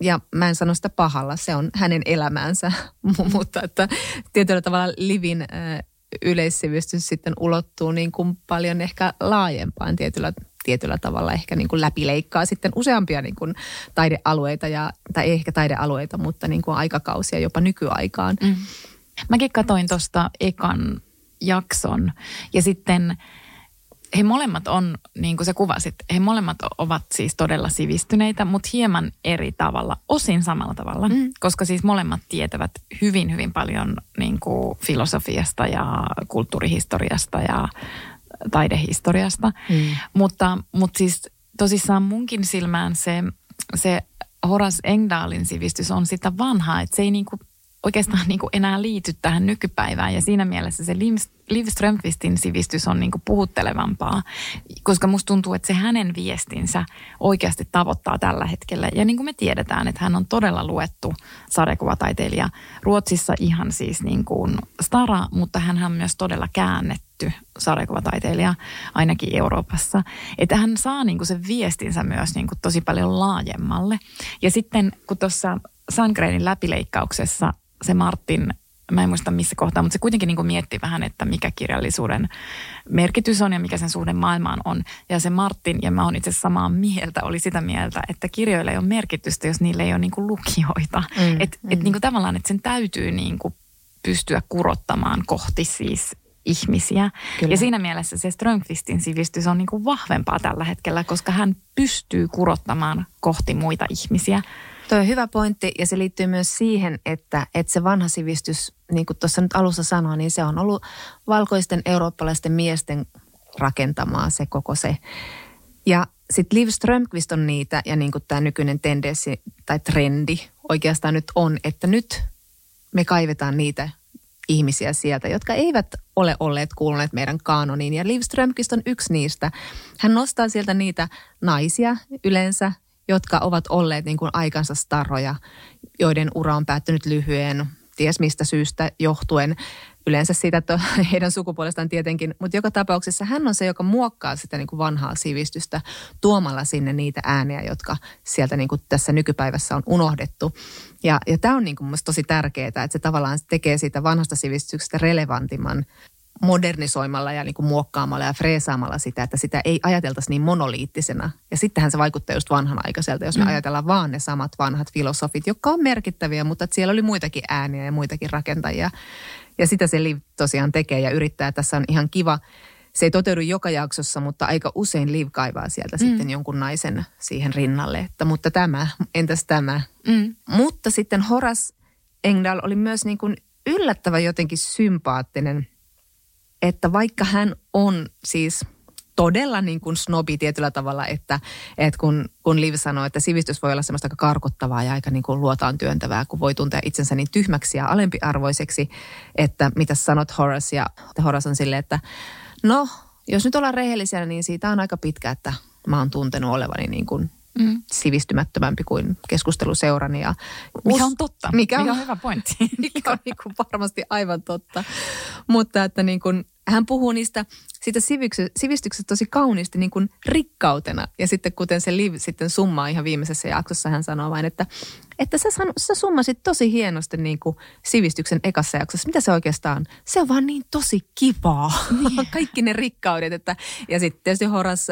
ja mä en sano sitä pahalla, se on hänen elämäänsä, mutta että tietyllä tavalla Livin yleissivistys sitten ulottuu niin kuin paljon ehkä laajempaan tietyllä, tietyllä tavalla, ehkä niin kuin läpileikkaa sitten useampia niin kuin taidealueita, ja, tai ei ehkä taidealueita, mutta niin kuin aikakausia jopa nykyaikaan. Mm.
Mäkin katoin tuosta ekan jakson ja sitten he molemmat on, niin kuin sä kuvasit, he molemmat ovat siis todella sivistyneitä, mutta hieman eri tavalla, osin samalla tavalla, mm. koska siis molemmat tietävät hyvin, hyvin paljon niin kuin filosofiasta ja kulttuurihistoriasta ja taidehistoriasta. Mm. Mutta, mutta siis tosissaan munkin silmään se, se Horace Engdahlin sivistys on sitä vanhaa, että se ei niin kuin oikeastaan niin kuin enää liity tähän nykypäivään. Ja siinä mielessä se Liv, Strömqvistin sivistys on niin kuin puhuttelevampaa, koska musta tuntuu, että se hänen viestinsä oikeasti tavoittaa tällä hetkellä. Ja niin kuin me tiedetään, että hän on todella luettu sarjakuvataiteilija. Ruotsissa ihan siis niin kuin stara, mutta hän on myös todella käännetty sarjakuvataiteilija, ainakin Euroopassa. Että hän saa niin kuin sen viestinsä myös niin kuin tosi paljon laajemmalle. Ja sitten kun tuossa Sandgrenin läpileikkauksessa se Martin, mä en muista missä kohtaa, mutta se kuitenkin niin kuin mietti vähän, että mikä kirjallisuuden merkitys on ja mikä sen suhde maailmaan on. Ja se Martin, ja mä oon itse samaa mieltä, oli sitä mieltä, että kirjoilla ei ole merkitystä, jos niille ei ole niin kuin lukijoita. Mm, että mm. et niin kuin tavallaan, että sen täytyy niin kuin pystyä kurottamaan kohti siis ihmisiä. Kyllä. Ja siinä mielessä se Strömqvistin sivistys on niin kuin vahvempaa tällä hetkellä, koska hän pystyy kurottamaan kohti muita ihmisiä.
Tuo on hyvä pointti ja se liittyy myös siihen, että, että se vanha sivistys, niin kuin tuossa nyt alussa sanoin, niin se on ollut valkoisten eurooppalaisten miesten rakentamaa se koko se. Ja sitten Liv Strömqvist on niitä ja niin kuin tämä nykyinen tendenssi tai trendi oikeastaan nyt on, että nyt me kaivetaan niitä ihmisiä sieltä, jotka eivät ole olleet kuuluneet meidän kanoniin. Ja Liv Strömqvist on yksi niistä. Hän nostaa sieltä niitä naisia yleensä, jotka ovat olleet niin kuin aikansa staroja, joiden ura on päättynyt lyhyen, ties mistä syystä johtuen. Yleensä siitä, että heidän sukupuolestaan tietenkin, mutta joka tapauksessa hän on se, joka muokkaa sitä niin kuin vanhaa sivistystä tuomalla sinne niitä ääniä, jotka sieltä niin kuin tässä nykypäivässä on unohdettu. Ja, ja tämä on niin kuin tosi tärkeää, että se tavallaan tekee siitä vanhasta sivistyksestä relevantimman modernisoimalla ja niin kuin muokkaamalla ja freesaamalla sitä, että sitä ei ajateltaisi niin monoliittisena. Ja sittenhän se vaikuttaa just vanhanaikaiselta, jos me mm. ajatellaan vaan ne samat vanhat filosofit, jotka on merkittäviä, mutta että siellä oli muitakin ääniä ja muitakin rakentajia. Ja sitä se Liv tosiaan tekee ja yrittää. Tässä on ihan kiva. Se ei toteudu joka jaksossa, mutta aika usein Liv kaivaa sieltä mm. sitten jonkun naisen siihen rinnalle. Että, mutta tämä, entäs tämä? Mm. Mutta sitten Horas Engdahl oli myös niin kuin yllättävä jotenkin sympaattinen – että vaikka hän on siis todella niin kuin snobi tietyllä tavalla, että, että kun, kun Liv sanoi, että sivistys voi olla semmoista aika karkottavaa ja aika niin kuin luotaan työntävää, kun voi tuntea itsensä niin tyhmäksi ja alempiarvoiseksi, että mitä sanot Horace ja Horace on silleen, että no, jos nyt ollaan rehellisiä, niin siitä on aika pitkä, että mä oon tuntenut olevani niin kuin mm. sivistymättömämpi kuin keskusteluseurani. Ja
mikä on totta, mikä on, mikä on hyvä pointti.
mikä on niin kuin varmasti aivan totta. Mutta että niin kuin, hän puhuu niistä siitä sivistyksestä tosi kauniisti niin kuin rikkautena. Ja sitten kuten se Liv sitten summaa ihan viimeisessä jaksossa, hän sanoo vain, että, että sä, san, sä summasit tosi hienosti niin kuin sivistyksen ekassa jaksossa. Mitä se oikeastaan Se on vaan niin tosi kivaa. Niin. Kaikki ne rikkaudet. Että, ja sitten tietysti Horas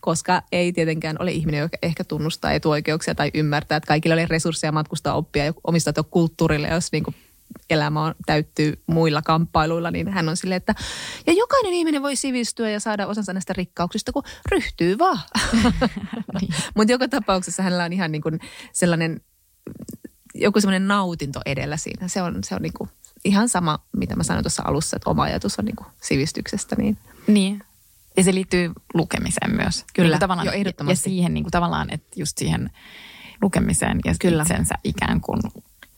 koska ei tietenkään ole ihminen, joka ehkä tunnustaa etuoikeuksia tai ymmärtää, että kaikilla oli resursseja matkustaa oppia ja omistautua kulttuurille, jos niin kuin elämä on, täyttyy muilla kamppailuilla, niin hän on silleen, että ja jokainen ihminen voi sivistyä ja saada osansa näistä rikkauksista, kun ryhtyy vaan. niin. Mutta joka tapauksessa hänellä on ihan niin kuin sellainen, joku sellainen nautinto edellä siinä. Se on, se on niin kuin ihan sama, mitä mä sanoin tuossa alussa, että oma ajatus on niin kuin sivistyksestä. Niin.
niin. Ja se liittyy lukemiseen myös.
Kyllä,
niin tavallaan,
jo ehdottomasti.
Ja siihen niin kuin tavallaan, että just siihen lukemiseen ja kyllä. itsensä ikään kuin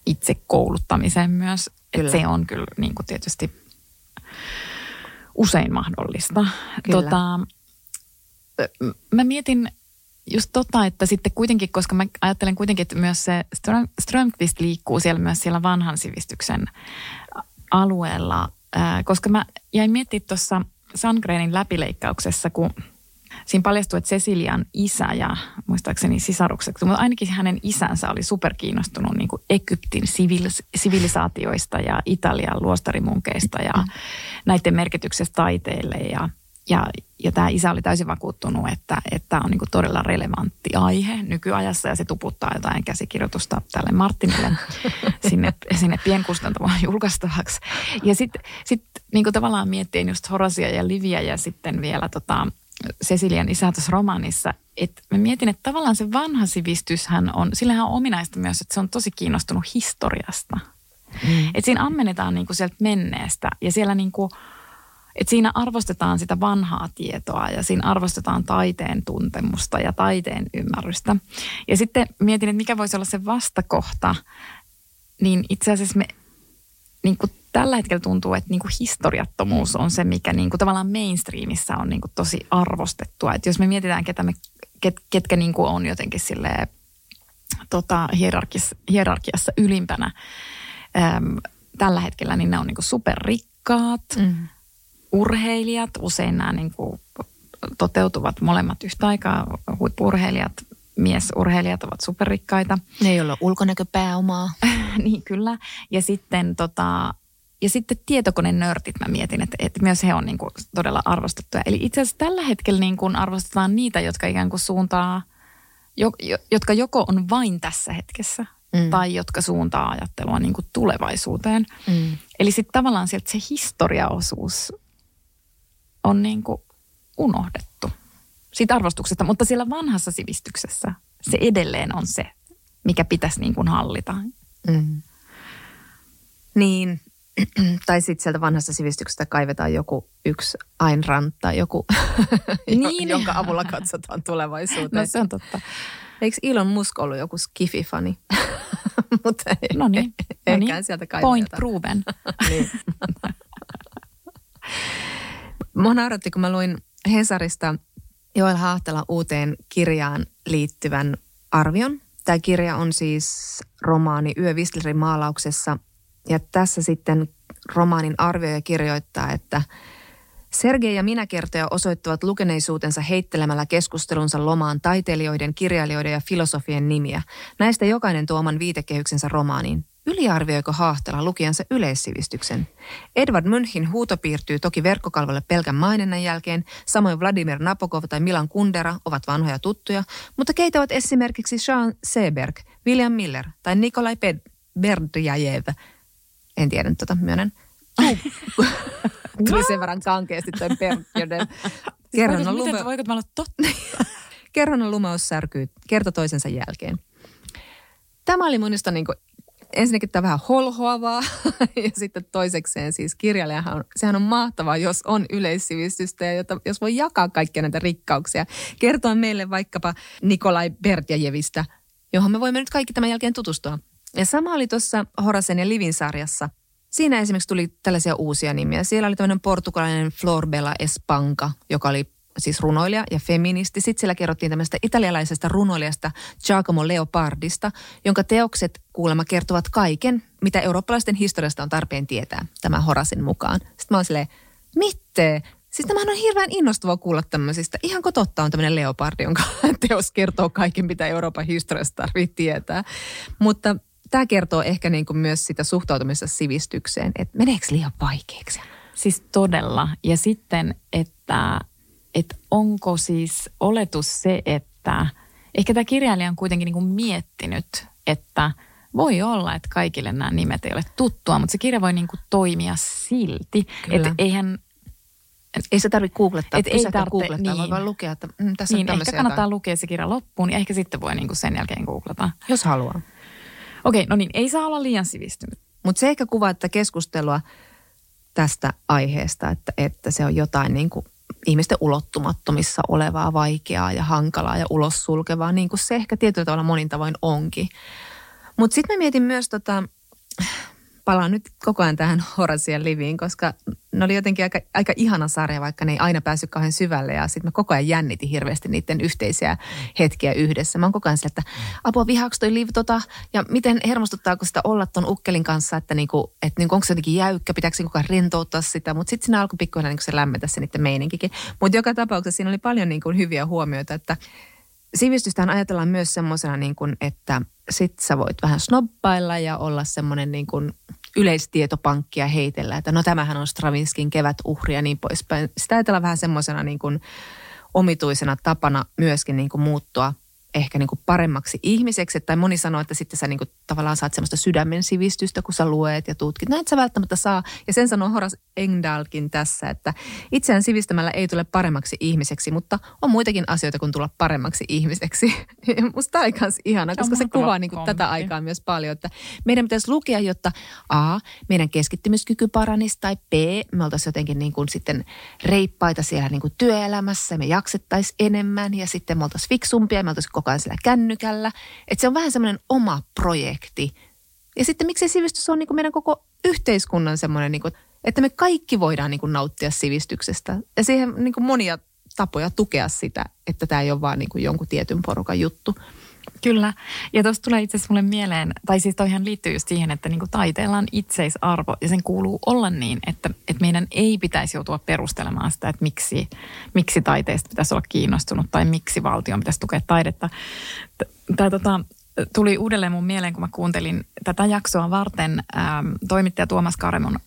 itse kouluttamiseen myös. Että se on kyllä niin kuin tietysti usein mahdollista. Kyllä. Tota, mä mietin just tota, että sitten kuitenkin, koska mä ajattelen kuitenkin, että myös se Strömqvist liikkuu siellä myös siellä vanhan sivistyksen alueella, koska mä jäin miettimään tuossa Sandgrenin läpileikkauksessa, kun siinä paljastui, että Cecilian isä ja muistaakseni sisarukseksi, mutta ainakin hänen isänsä oli superkiinnostunut niin kuin Egyptin sivilis- sivilisaatioista ja Italian luostarimunkeista ja näiden merkityksestä taiteille ja ja, ja tämä isä oli täysin vakuuttunut, että tämä on niinku todella relevantti aihe nykyajassa ja se tuputtaa jotain käsikirjoitusta tälle Martinille sinne, sinne pienkustantamaan julkaistavaksi. Ja sitten sit, niinku tavallaan miettii just Horasia ja Liviä ja sitten vielä tota Cecilian isä tuossa romaanissa, että mä mietin, että tavallaan se vanha sivistyshän on, sillähän on ominaista myös, että se on tosi kiinnostunut historiasta. Mm. Että siinä ammennetaan niinku sieltä menneestä ja siellä niinku – et siinä arvostetaan sitä vanhaa tietoa ja siinä arvostetaan taiteen tuntemusta ja taiteen ymmärrystä. Ja sitten mietin, että mikä voisi olla se vastakohta, niin itse asiassa me niin kuin tällä hetkellä tuntuu, että niin kuin historiattomuus on se, mikä niin kuin tavallaan mainstreamissa on niin kuin tosi arvostettua. Että jos me mietitään, ketä me, ket, ketkä niin kuin on jotenkin silleen, tota, hierarkis, hierarkiassa ylimpänä äm, tällä hetkellä, niin ne on niin kuin superrikkaat, mm urheilijat, usein nämä niin kuin toteutuvat molemmat yhtä aikaa. Huippurheilijat, miesurheilijat ovat superrikkaita.
Ne ei ole ulkonäköpääomaa.
niin kyllä. Ja sitten, tota, ja sitten tietokonenörtit mä mietin, että, että myös he on niin kuin todella arvostettuja. Eli itse asiassa tällä hetkellä niin kuin arvostetaan niitä, jotka ikään kuin suuntaa, jo, jotka joko on vain tässä hetkessä mm. tai jotka suuntaa ajattelua niin kuin tulevaisuuteen. Mm. Eli sitten tavallaan sieltä se historiaosuus on niin kuin unohdettu siitä arvostuksesta. Mutta siellä vanhassa sivistyksessä se edelleen on se, mikä pitäisi niin kuin hallita. Mm.
Niin, tai sitten sieltä vanhassa sivistyksestä kaivetaan joku yksi Ayn Rand tai joku, niin. jonka avulla katsotaan tulevaisuuteen.
No se on totta.
Eikö Elon Musk ollut joku skifi-fani?
Mutta no niin, no niin. sieltä Point proven. niin.
Mua nauratti, kun mä luin Hesarista Joel Haahtela uuteen kirjaan liittyvän arvion. Tämä kirja on siis romaani Yö Whistlerin maalauksessa. Ja tässä sitten romaanin arvioija kirjoittaa, että Sergei ja minä kertoja osoittavat lukeneisuutensa heittelemällä keskustelunsa lomaan taiteilijoiden, kirjailijoiden ja filosofien nimiä. Näistä jokainen tuoman viitekehyksensä romaaniin. Yliarvioiko Haahtela lukijansa yleissivistyksen? Edward Münchin huuto piirtyy toki verkkokalvolle pelkän maininnan jälkeen, samoin Vladimir Napokov tai Milan Kundera ovat vanhoja tuttuja, mutta keitä ovat esimerkiksi Jean Seberg, William Miller tai Nikolai Ped- Berdjajev? En tiedä tota, myönnän. Tuli sen verran kankeasti toi Berdjajev.
Kerronnan lume... Voiko tämä olla totta?
Kerronnan lumaus särkyy kerta toisensa jälkeen. Tämä oli monista niin ensinnäkin tämä vähän holhoavaa ja sitten toisekseen siis kirjailijahan, sehän on mahtavaa, jos on yleissivistystä ja jota, jos voi jakaa kaikkia näitä rikkauksia. Kertoa meille vaikkapa Nikolai Bertjajevistä, johon me voimme nyt kaikki tämän jälkeen tutustua. Ja sama oli tuossa Horasen ja Livin sarjassa. Siinä esimerkiksi tuli tällaisia uusia nimiä. Siellä oli tämmöinen portugalainen Florbella Espanca, joka oli siis runoilija ja feministi. Sitten siellä kerrottiin tämmöistä italialaisesta runoilijasta Giacomo Leopardista, jonka teokset kuulemma kertovat kaiken, mitä eurooppalaisten historiasta on tarpeen tietää, tämä Horasin mukaan. Sitten mä oon silleen, mitte? Siis tämähän on hirveän innostava kuulla tämmöisistä. Ihan totta on tämmöinen Leopardi, jonka teos kertoo kaiken, mitä Euroopan historiasta tarvitsee tietää. Mutta tämä kertoo ehkä niin kuin myös sitä suhtautumista sivistykseen, että meneekö liian vaikeaksi?
Siis todella. Ja sitten, että että onko siis oletus se, että ehkä tämä kirjailija on kuitenkin niin kuin miettinyt, että voi olla, että kaikille nämä nimet ei ole tuttua, mutta se kirja voi niin kuin toimia silti. Että eihän
ei se tarvitse googlettaa,
et ei tarvitse,
googlettaa, niin. voi lukea, että mm, tässä
niin,
on
ehkä kannattaa jotain. lukea se kirja loppuun ja ehkä sitten voi niin kuin sen jälkeen googlata.
Jos haluaa.
Okei, no niin, ei saa olla liian sivistynyt.
Mutta se ehkä kuvaa että keskustelua tästä aiheesta, että, että se on jotain niin kuin ihmisten ulottumattomissa olevaa, vaikeaa ja hankalaa ja ulos sulkevaa, niin kuin se ehkä tietyllä tavalla monin tavoin onkin. Mutta sitten mä mietin myös tota, palaan nyt koko ajan tähän Horasian liviin, koska ne oli jotenkin aika, aika ihana sarja, vaikka ne ei aina päässyt kauhean syvälle. Ja sitten mä koko ajan jännitin hirveästi niiden yhteisiä hetkiä yhdessä. Mä oon koko ajan sillä, että apua vihaako toi Liv tota, ja miten hermostuttaako sitä olla ton ukkelin kanssa, että, niinku, että niinku, onko se jotenkin jäykkä, pitääkö koko ajan rentouttaa sitä. Mutta sitten siinä alkoi pikkuhiljaa niinku se lämmetä se niiden meininkikin. Mutta joka tapauksessa siinä oli paljon niinku hyviä huomioita, että sivistystähän ajatellaan myös semmoisena, niin että sit sä voit vähän snobbailla ja olla semmoinen niin kuin yleistietopankki ja heitellä, että no tämähän on Stravinskin kevätuhri ja niin poispäin. Sitä ajatellaan vähän semmoisena niin kuin omituisena tapana myöskin niin kuin muuttua – ehkä niin kuin paremmaksi ihmiseksi. Tai moni sanoo, että sitten sä niin kuin tavallaan saat semmoista sydämen sivistystä, kun sä luet ja tutkit. Näin no sä välttämättä saa. Ja sen sanoo Horace Engdahlkin tässä, että itseään sivistämällä ei tule paremmaksi ihmiseksi, mutta on muitakin asioita kuin tulla paremmaksi ihmiseksi. Musta on myös ihana, koska se kuvaa niin kuin tätä aikaa myös paljon, että meidän pitäisi lukea, jotta A, meidän keskittymiskyky paranisi, tai B, me oltaisiin jotenkin niin kuin sitten reippaita siellä niin kuin työelämässä, me jaksettaisiin enemmän ja sitten me oltaisiin fiksumpia, me oltaisiin koko ajan sillä kännykällä. Että se on vähän semmoinen oma projekti. Ja sitten miksi sivistys on niin kuin meidän koko yhteiskunnan semmoinen, niin kuin, että me kaikki voidaan niin kuin nauttia sivistyksestä. Ja siihen niin kuin monia tapoja tukea sitä, että tämä ei ole vaan niin kuin jonkun tietyn porukan juttu.
Kyllä. Ja tuosta tulee itse asiassa mulle mieleen, tai siis toihan liittyy just siihen, että niinku taiteella on itseisarvo ja sen kuuluu olla niin, että, että meidän ei pitäisi joutua perustelemaan sitä, että miksi, miksi taiteesta pitäisi olla kiinnostunut tai miksi valtion pitäisi tukea taidetta. Tämä tota, tuli uudelleen mun mieleen, kun mä kuuntelin tätä jaksoa varten. Ähm, toimittaja Tuomas Karemon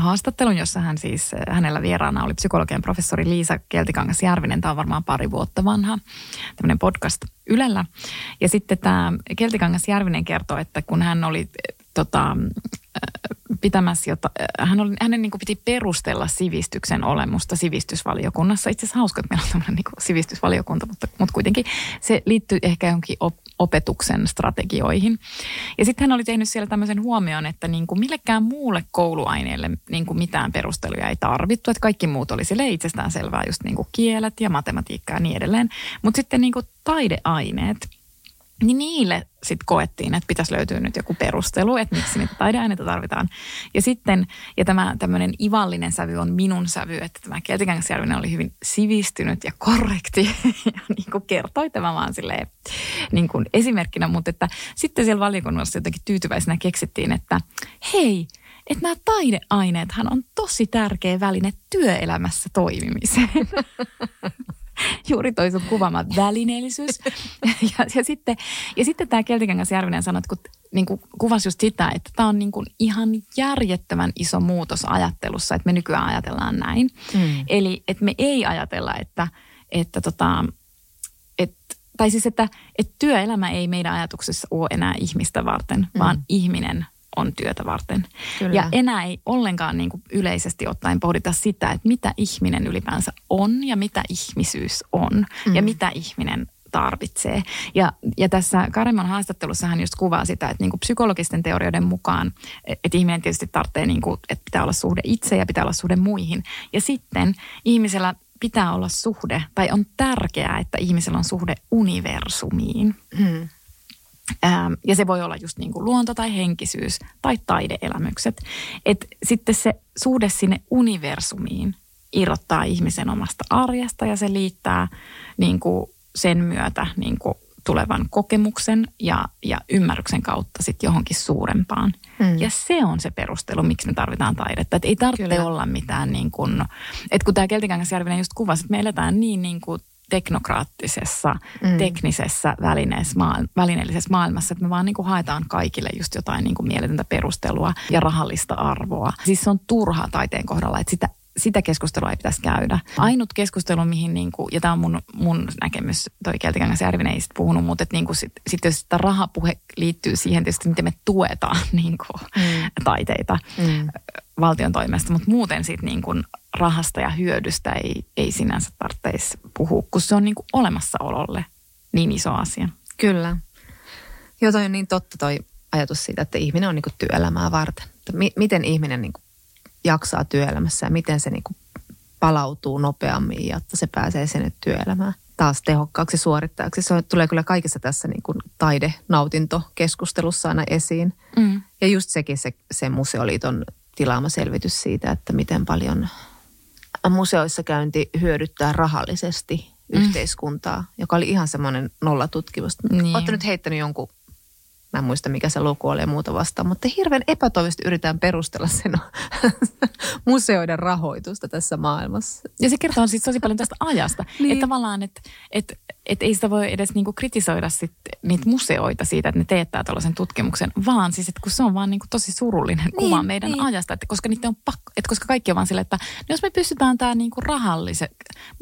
haastattelun, jossa hän siis, hänellä vieraana oli psykologian professori Liisa Keltikangas-Järvinen. Tämä on varmaan pari vuotta vanha, tämmöinen podcast Ylellä. Ja sitten tämä Keltikangas-Järvinen kertoo, että kun hän oli tota, pitämässä jota, hän oli, hänen niin piti perustella sivistyksen olemusta sivistysvaliokunnassa. Itse asiassa hauska, että meillä on tämmöinen niin sivistysvaliokunta, mutta, mutta kuitenkin se liittyy ehkä johonkin op, opetuksen strategioihin. Ja sitten hän oli tehnyt siellä tämmöisen huomion, että niin kuin millekään muulle kouluaineelle niin kuin mitään perusteluja ei tarvittu. Että kaikki muut oli sille itsestään selvää, just niin kuin kielet ja matematiikka ja niin edelleen. Mutta sitten niin kuin taideaineet – niin niille sitten koettiin, että pitäisi löytyä nyt joku perustelu, että miksi niitä taideaineita tarvitaan. Ja sitten, ja tämä tämmöinen ivallinen sävy on minun sävy, että tämä Keltikangasjärvinen oli hyvin sivistynyt ja korrekti ja niin kuin kertoi tämä vaan silleen niin kuin esimerkkinä, mutta että sitten siellä valiokunnassa jotenkin tyytyväisenä keksittiin, että hei, että nämä taideaineethan on tosi tärkeä väline työelämässä toimimiseen. juuri toi sun kuvaama välineellisyys. ja, ja, sitten, ja sitten tämä Keltikangas Järvinen sanoi, että kun niin kuin kuvasi just sitä, että tämä on niin kuin ihan järjettömän iso muutos ajattelussa, että me nykyään ajatellaan näin. Mm. Eli että me ei ajatella, että, että tota, että tai siis, että, että työelämä ei meidän ajatuksessa ole enää ihmistä varten, mm. vaan ihminen on työtä varten. Kyllä. Ja enää ei ollenkaan niin kuin yleisesti ottaen pohdita sitä, että mitä ihminen ylipäänsä on ja mitä ihmisyys on mm. ja mitä ihminen tarvitsee. Ja, ja tässä Karemon haastattelussa hän just kuvaa sitä, että niin kuin psykologisten teorioiden mukaan, että ihminen tietysti tarvitsee, niin kuin, että pitää olla suhde itse ja pitää olla suhde muihin. Ja sitten ihmisellä pitää olla suhde, tai on tärkeää, että ihmisellä on suhde universumiin. Mm. Ja se voi olla just niin kuin luonto tai henkisyys tai taideelämykset. Et sitten se suhde sinne universumiin irrottaa ihmisen omasta arjesta ja se liittää niin kuin sen myötä niin kuin tulevan kokemuksen ja, ja ymmärryksen kautta sitten johonkin suurempaan. Hmm. Ja se on se perustelu, miksi me tarvitaan taidetta. Et ei tarvitse Kyllä. olla mitään niin kuin, että kun tämä Keltikangas Järvinen just kuvasi, että me eletään niin, niin kuin teknokraattisessa, mm. teknisessä välineessä, maa, välineellisessä maailmassa, että me vaan niin kuin haetaan kaikille just jotain niin kuin mieletöntä perustelua ja rahallista arvoa. Siis se on turhaa taiteen kohdalla, että sitä sitä keskustelua ei pitäisi käydä. Ainut keskustelu, mihin, niin kuin, ja tämä on mun, mun näkemys, toi Keltikangas Järvinen ei sit puhunut, mutta että niin kuin sit, sit jos sitä rahapuhe liittyy siihen tietysti, miten me tuetaan niin kuin, mm. taiteita mm. valtion toimesta, mutta muuten siitä niin kuin rahasta ja hyödystä ei, ei sinänsä tarvitsisi puhua, kun se on niin kuin olemassaololle niin iso asia.
Kyllä. Joo, toi on niin totta toi ajatus siitä, että ihminen on niin kuin työelämää varten. Että mi- miten ihminen niin kuin jaksaa työelämässä ja miten se niin kuin palautuu nopeammin, jotta se pääsee sinne työelämään taas tehokkaaksi suorittajaksi. Se tulee kyllä kaikessa tässä niin kuin taide-nautinto-keskustelussa aina esiin. Mm. Ja just sekin se, se Museoliiton tilaama selvitys siitä, että miten paljon museoissa käynti hyödyttää rahallisesti mm. yhteiskuntaa, joka oli ihan semmoinen nollatutkimus. Niin. Olette nyt heittänyt jonkun Mä en muista, mikä se luku oli ja muuta vastaan, mutta hirveän epätoivisesti yritetään perustella sen museoiden rahoitusta tässä maailmassa.
Ja se kertoo siis tosi paljon tästä ajasta. niin. Että tavallaan, että että että ei sitä voi edes niinku kritisoida sit niitä museoita siitä, että ne teettää tällaisen tutkimuksen, vaan siis, että kun se on vaan niinku tosi surullinen niin, kuva meidän niin. ajasta, että koska niitä on pakko, että koska kaikki on vaan sille, että jos me pystytään tämä niinku rahallise,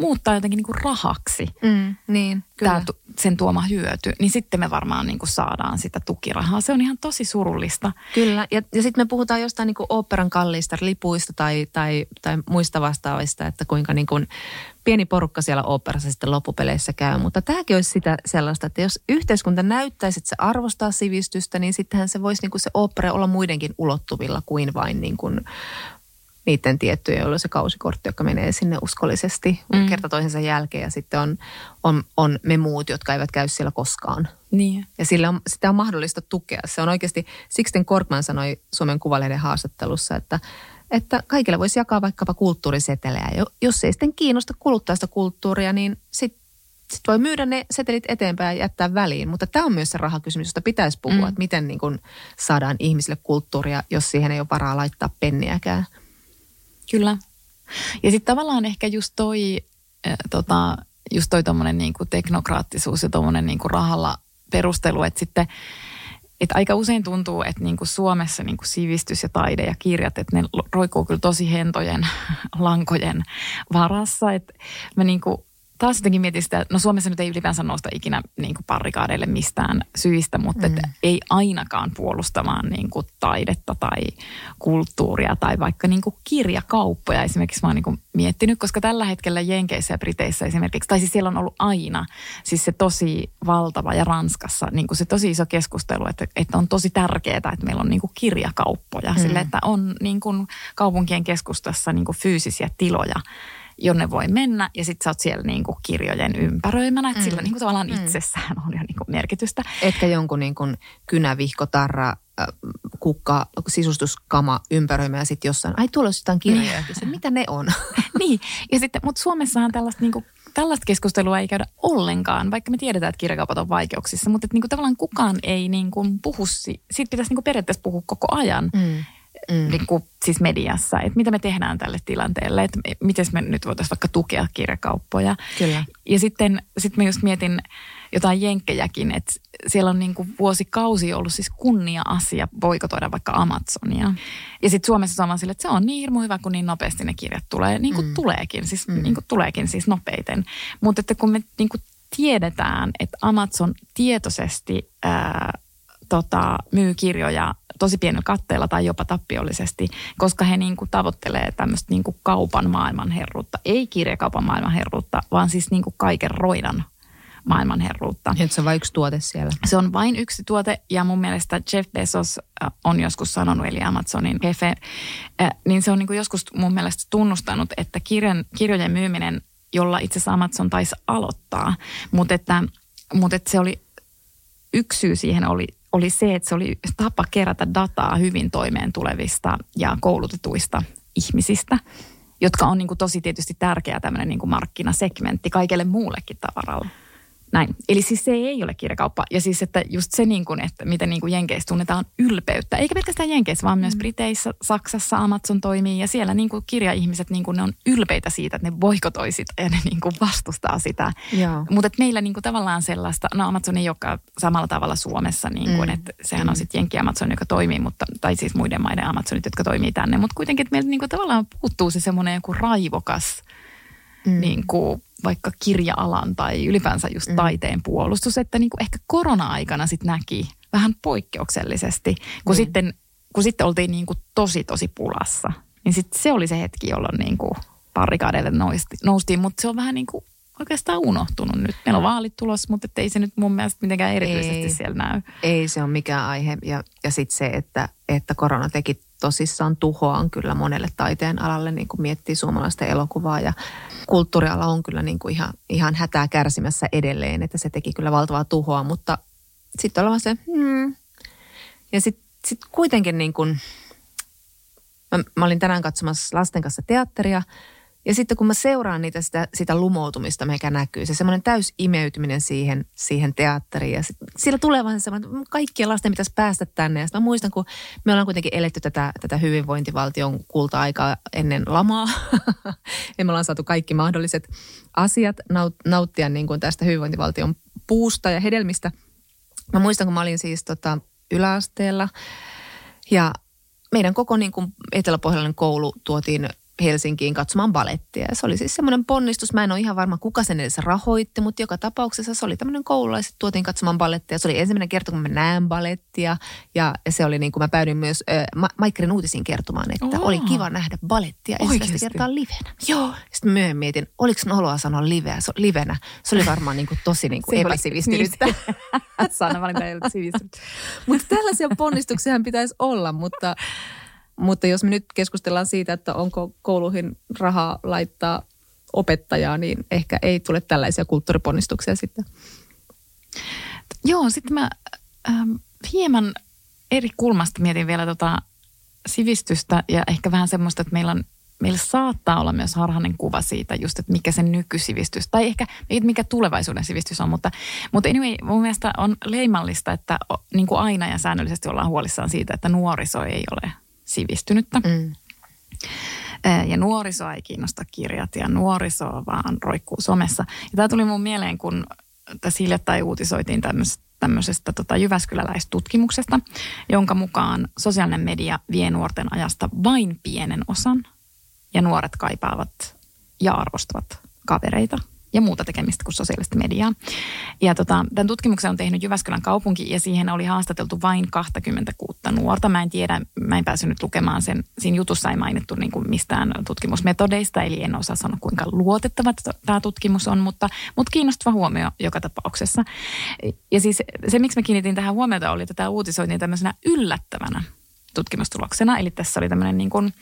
muuttaa jotenkin niinku rahaksi,
mm, niin, kyllä. Tää,
sen tuoma hyöty, niin sitten me varmaan niinku saadaan sitä tukirahaa. Se on ihan tosi surullista.
Kyllä, ja, ja sitten me puhutaan jostain niinku operan kalliista lipuista tai, tai, tai muista vastaavista, että kuinka niinku pieni porukka siellä operassa sitten loppupeleissä käy. Mutta tämäkin olisi sitä sellaista, että jos yhteiskunta näyttäisi, että se arvostaa sivistystä, niin sittenhän se voisi niin kuin se opera olla muidenkin ulottuvilla kuin vain niin kuin niiden tiettyjä, joilla on se kausikortti, joka menee sinne uskollisesti mm. kerta toisensa jälkeen. Ja sitten on, on, on me muut, jotka eivät käy siellä koskaan.
Niin.
Ja sillä on, sitä on mahdollista tukea. Se on oikeasti, Sixten Korkman sanoi Suomen Kuvalehden haastattelussa, että että kaikille voisi jakaa vaikkapa kulttuurisetelejä. Jos ei sitten kiinnosta kuluttaa sitä kulttuuria, niin sitten sit voi myydä ne setelit eteenpäin ja jättää väliin. Mutta tämä on myös se rahakysymys, josta pitäisi puhua, mm. että miten niin kun saadaan ihmisille kulttuuria, jos siihen ei ole varaa laittaa penniäkään.
Kyllä. Ja sitten tavallaan ehkä just toi, äh, tota, just toi tommonen niin teknokraattisuus ja tommonen niin rahalla perustelu, että sitten – et aika usein tuntuu, että niinku Suomessa niinku sivistys ja taide ja kirjat, että ne roikuu kyllä tosi hentojen lankojen varassa. Että mä niinku taas jotenkin mietin sitä, no Suomessa nyt ei ylipäänsä nousta ikinä niin kuin parrikaadeille mistään syistä, mutta mm. ei ainakaan puolustamaan niin kuin taidetta tai kulttuuria tai vaikka niin kuin kirjakauppoja esimerkiksi mä oon niin kuin miettinyt, koska tällä hetkellä Jenkeissä ja Briteissä esimerkiksi, tai siis siellä on ollut aina siis se tosi valtava ja Ranskassa niin kuin se tosi iso keskustelu, että, että on tosi tärkeää, että meillä on niin kuin kirjakauppoja, mm. sille, että on niin kuin kaupunkien keskustassa niin kuin fyysisiä tiloja, jonne voi mennä ja sitten sä oot siellä niinku kirjojen ympäröimänä, että mm. sillä niinku tavallaan mm. itsessään on jo niinku merkitystä.
Etkä jonkun niinku kynävihkotarra kukka, sisustuskama ympäröimä ja sitten jossain, ai tuolla olisi jotain kirjoja, niin. mitä ne on?
niin, ja sitten, mutta Suomessahan tällaista niinku tällaista keskustelua ei käydä ollenkaan, vaikka me tiedetään, että kirjakaupat on vaikeuksissa, mutta että niinku tavallaan kukaan ei niinku puhu, siitä pitäisi niinku periaatteessa puhua koko ajan. Mm mm. niin kuin, siis mediassa, että mitä me tehdään tälle tilanteelle, että miten me nyt voitaisiin vaikka tukea kirjakauppoja.
Kyllä.
Ja sitten sit mä just mietin jotain jenkkejäkin, että siellä on niin kuin vuosikausi ollut siis kunnia-asia boikotoida vaikka Amazonia. Ja sitten Suomessa sama sille, että se on niin hirmu hyvä, kun niin nopeasti ne kirjat tulee, niin kuin mm. tuleekin, siis mm. niin kuin tuleekin siis nopeiten. Mutta että kun me niin kuin tiedetään, että Amazon tietoisesti ää, tota, myy kirjoja tosi pienellä katteella tai jopa tappiollisesti, koska he niin kuin tavoittelee tämmöistä niin kuin kaupan maailmanherruutta. Ei kirjakaupan maailmanherruutta, vaan siis niin kuin kaiken roidan maailmanherruutta.
Että se on vain yksi tuote siellä?
Se on vain yksi tuote ja mun mielestä Jeff Bezos äh, on joskus sanonut, eli Amazonin hefe, äh, niin se on niin kuin joskus mun mielestä tunnustanut, että kirjan, kirjojen myyminen, jolla itse asiassa Amazon taisi aloittaa, mutta että, mutta että se oli yksi syy siihen oli oli se, että se oli tapa kerätä dataa hyvin toimeen tulevista ja koulutetuista ihmisistä, jotka on niin kuin tosi tietysti tärkeä tämmöinen niin kuin markkinasegmentti kaikelle muullekin tavaralle. Näin. Eli siis se ei ole kirjakauppa. Ja siis, että just se, niin kuin, että miten niin kuin Jenkeissä tunnetaan ylpeyttä. Eikä pelkästään Jenkeissä, vaan myös mm. Briteissä, Saksassa Amazon toimii. Ja siellä niin kuin kirjaihmiset, niin kuin ne on ylpeitä siitä, että ne boikotoi sitä ja ne niin kuin vastustaa sitä. Mutta meillä niin kuin tavallaan sellaista, no Amazon ei olekaan samalla tavalla Suomessa, niin kuin, mm. että sehän on mm. sitten Jenki Amazon, joka toimii, mutta, tai siis muiden maiden Amazonit, jotka toimii tänne. Mutta kuitenkin, että meiltä niin kuin tavallaan puuttuu se semmoinen joku raivokas, mm. niin kuin vaikka kirja-alan tai ylipäänsä just mm. taiteen puolustus, että niin kuin ehkä korona-aikana sitten näki vähän poikkeuksellisesti, kun, mm. sitten, kun sitten oltiin niin kuin tosi tosi pulassa. Niin sitten se oli se hetki, jolloin niin kuin parikaadeille noustiin, mutta se on vähän niin kuin oikeastaan unohtunut nyt. Meillä on vaalit tulossa, mutta ei se nyt mun mielestä mitenkään erityisesti ei, siellä näy.
Ei se ole mikään aihe. Ja, ja sitten se, että, että korona teki tosissaan tuhoaan kyllä monelle taiteen alalle, niin kuin miettii suomalaista elokuvaa. Ja kulttuuriala on kyllä niin kuin ihan, ihan hätää kärsimässä edelleen, että se teki kyllä valtavaa tuhoa, mutta sitten ollaan se, hmm. ja sitten sit kuitenkin niin kuin, Mä, mä olin tänään katsomassa lasten kanssa teatteria ja sitten kun mä seuraan niitä sitä, sitä lumoutumista, mikä näkyy, se semmoinen täys imeytyminen siihen, siihen teatteriin. Ja sit, siellä tulee vaan semmoinen, että kaikkien lasten pitäisi päästä tänne. Ja mä muistan, kun me ollaan kuitenkin eletty tätä, tätä hyvinvointivaltion kulta-aikaa ennen lamaa. ja me ollaan saatu kaikki mahdolliset asiat naut, nauttia niin kuin tästä hyvinvointivaltion puusta ja hedelmistä. Mä muistan, kun mä olin siis tota, yläasteella ja meidän koko niin kuin eteläpohjalainen koulu tuotiin Helsinkiin katsomaan balettia. Ja se oli siis semmoinen ponnistus. Mä en ole ihan varma, kuka sen edes rahoitti, mutta joka tapauksessa se oli tämmöinen koululaiset tuotiin katsomaan balettia. Se oli ensimmäinen kerta, kun mä näen balettia. Ja se oli niin kuin mä päädyin myös äh, Maikkarin uutisiin kertomaan, että oh. oli kiva nähdä balettia ensimmäistä kertaa livenä. Joo. Sitten myöhemmin mietin, oliko noloa sanoa liveä, so, livenä. Se oli varmaan niin kuin tosi niin kuin epäsivistynyttä.
Sanavalinta ei ollut sivistynyt.
mutta tällaisia ponnistuksia pitäisi olla, mutta mutta jos me nyt keskustellaan siitä, että onko kouluihin rahaa laittaa opettajaa, niin ehkä ei tule tällaisia kulttuuriponnistuksia sitten.
Joo, sitten mä ähm, hieman eri kulmasta mietin vielä tota sivistystä ja ehkä vähän semmoista, että meillä on meillä saattaa olla myös harhainen kuva siitä just, että mikä se nykysivistys, tai ehkä mikä tulevaisuuden sivistys on, mutta, mutta anyway, mun mielestä on leimallista, että niin kuin aina ja säännöllisesti ollaan huolissaan siitä, että nuoriso ei ole sivistynyttä. Mm. Ja nuorisoa ei kiinnosta kirjat ja nuorisoa vaan roikkuu somessa. Ja tämä tuli mun mieleen, kun tässä hiljattain uutisoitiin tämmöistä, tämmöisestä tota Jyväskyläläistutkimuksesta, jonka mukaan sosiaalinen media vie nuorten ajasta vain pienen osan ja nuoret kaipaavat ja arvostavat kavereita ja muuta tekemistä kuin sosiaalista mediaa. Ja tota, tämän tutkimuksen on tehnyt Jyväskylän kaupunki ja siihen oli haastateltu vain 26 nuorta. Mä en tiedä, mä en päässyt lukemaan sen. Siinä jutussa ei mainittu niin kuin mistään tutkimusmetodeista, eli en osaa sanoa kuinka luotettava tämä tutkimus on, mutta, mutta kiinnostava huomio joka tapauksessa. Ja siis se, miksi mä kiinnitin tähän huomiota, oli, että tämä uutisoitiin tämmöisenä yllättävänä tutkimustuloksena. Eli tässä oli tämmöinen niin kuin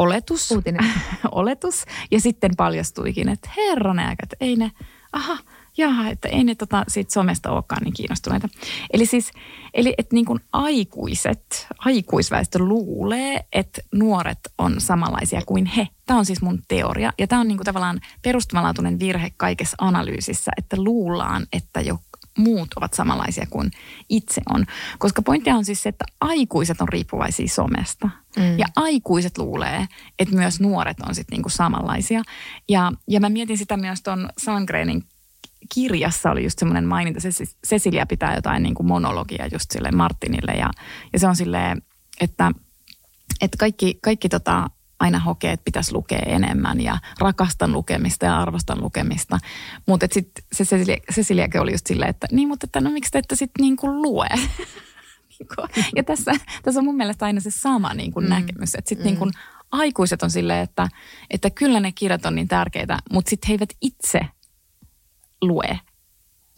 oletus.
Uutinen.
oletus. Ja sitten paljastuikin, että herranen että ei ne, aha, jaha, että ei ne tota, siitä somesta olekaan niin kiinnostuneita. Eli siis, eli että niin kuin aikuiset, aikuisväestö luulee, että nuoret on samanlaisia kuin he. Tämä on siis mun teoria. Ja tämä on niin kuin tavallaan perustavanlaatuinen virhe kaikessa analyysissä, että luullaan, että jo muut ovat samanlaisia kuin itse on. Koska pointtia on siis se, että aikuiset on riippuvaisia somesta. Mm. Ja aikuiset luulee, että myös nuoret on sitten niinku samanlaisia. Ja, ja mä mietin sitä myös tuon Sangrenin kirjassa oli just semmoinen maininta, se Cecilia pitää jotain niin kuin monologia just sille Martinille ja, ja se on silleen, että, että kaikki, kaikki tota, aina hokee, että pitäisi lukea enemmän ja rakastan lukemista ja arvostan lukemista. Mutta sitten se Cecilia, Ceciliakin oli just silleen, että niin, mutta että no miksi te ette sitten niin kuin lue? Niinku, ja tässä, tässä on mun mielestä aina se sama niin kuin mm. näkemys, että sitten mm. niin kuin aikuiset on silleen, että, että kyllä ne kirjat on niin tärkeitä, mutta sitten he eivät itse lue.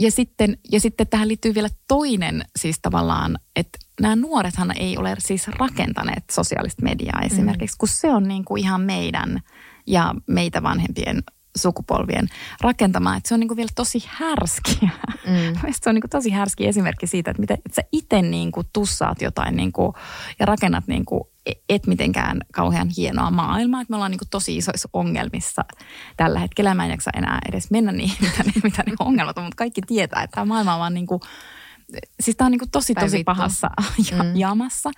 Ja sitten, ja sitten tähän liittyy vielä toinen siis tavallaan, että nämä nuorethan ei ole siis rakentaneet sosiaalista mediaa esimerkiksi, mm. kun se on niin kuin ihan meidän ja meitä vanhempien sukupolvien rakentamaan, että se on niin kuin vielä tosi härskiä. Mm. se on niin kuin tosi härski esimerkki siitä, että miten että sä itse niin kuin tussaat jotain niin kuin, ja rakennat niin kuin, et mitenkään kauhean hienoa maailmaa. Että me ollaan niin kuin tosi isoissa ongelmissa tällä hetkellä. Mä en jaksa enää edes mennä niin, mitä ne, mitä ne ongelmat on, mutta kaikki tietää, että tämä maailma on vaan niin kuin siis tämä on niin tosi tosi pahassa mm. jamassa.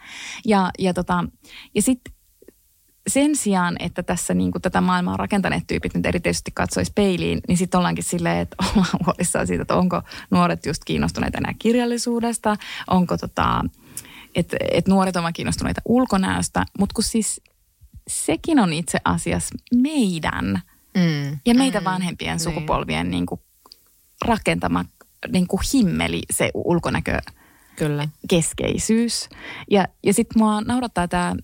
Ja, ja, tota, ja sitten sen sijaan, että tässä niin kuin tätä maailmaa rakentaneet tyypit nyt erityisesti katsoisi peiliin, niin sitten ollaankin silleen, että ollaan huolissaan siitä, että onko nuoret just kiinnostuneita enää kirjallisuudesta, onko tota, että et nuoret ovat kiinnostuneita ulkonäöstä, mutta kun siis sekin on itse asiassa meidän mm. ja meitä mm. vanhempien niin. sukupolvien niin kuin rakentama niin kuin himmeli se ulkonäkö Kyllä. keskeisyys. Ja, ja sitten mua naurattaa tämä,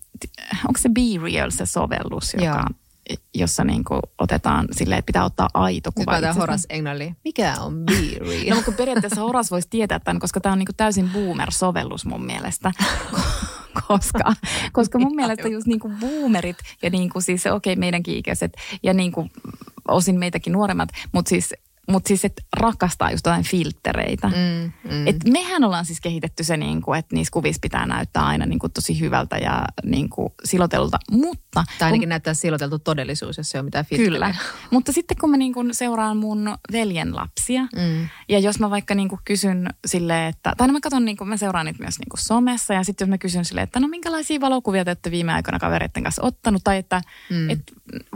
onko se Be Real se sovellus, joka, Joo. jossa niin kuin otetaan silleen, että pitää ottaa aito kuva.
Nyt Horas Englanti. Mikä on Be Real?
no mutta periaatteessa Horas voisi tietää tämän, koska tämä on niin kuin täysin boomer-sovellus mun mielestä. koska, koska mun mielestä just niin kuin boomerit ja niin kuin siis okei okay, meidänkin ikäiset ja niin kuin osin meitäkin nuoremmat, mutta siis mutta siis, että rakastaa just jotain filttereitä.
Mm, mm.
Et mehän ollaan siis kehitetty se, niin kuin, että niissä kuvissa pitää näyttää aina niin kuin, tosi hyvältä ja niin kuin, silotelulta. Mutta
tai ainakin kun, näyttää siloteltu todellisuus, jos se on mitään filtteriä.
Kyllä. Mutta sitten kun mä niin kuin, seuraan mun veljen lapsia mm. ja jos mä vaikka niin kuin, kysyn sille, että, tai no mä katson, niin kuin, mä seuraan niitä myös niin kuin, somessa ja sitten jos mä kysyn sille, että no minkälaisia valokuvia te olette viime aikoina kavereiden kanssa ottanut tai että mm. et,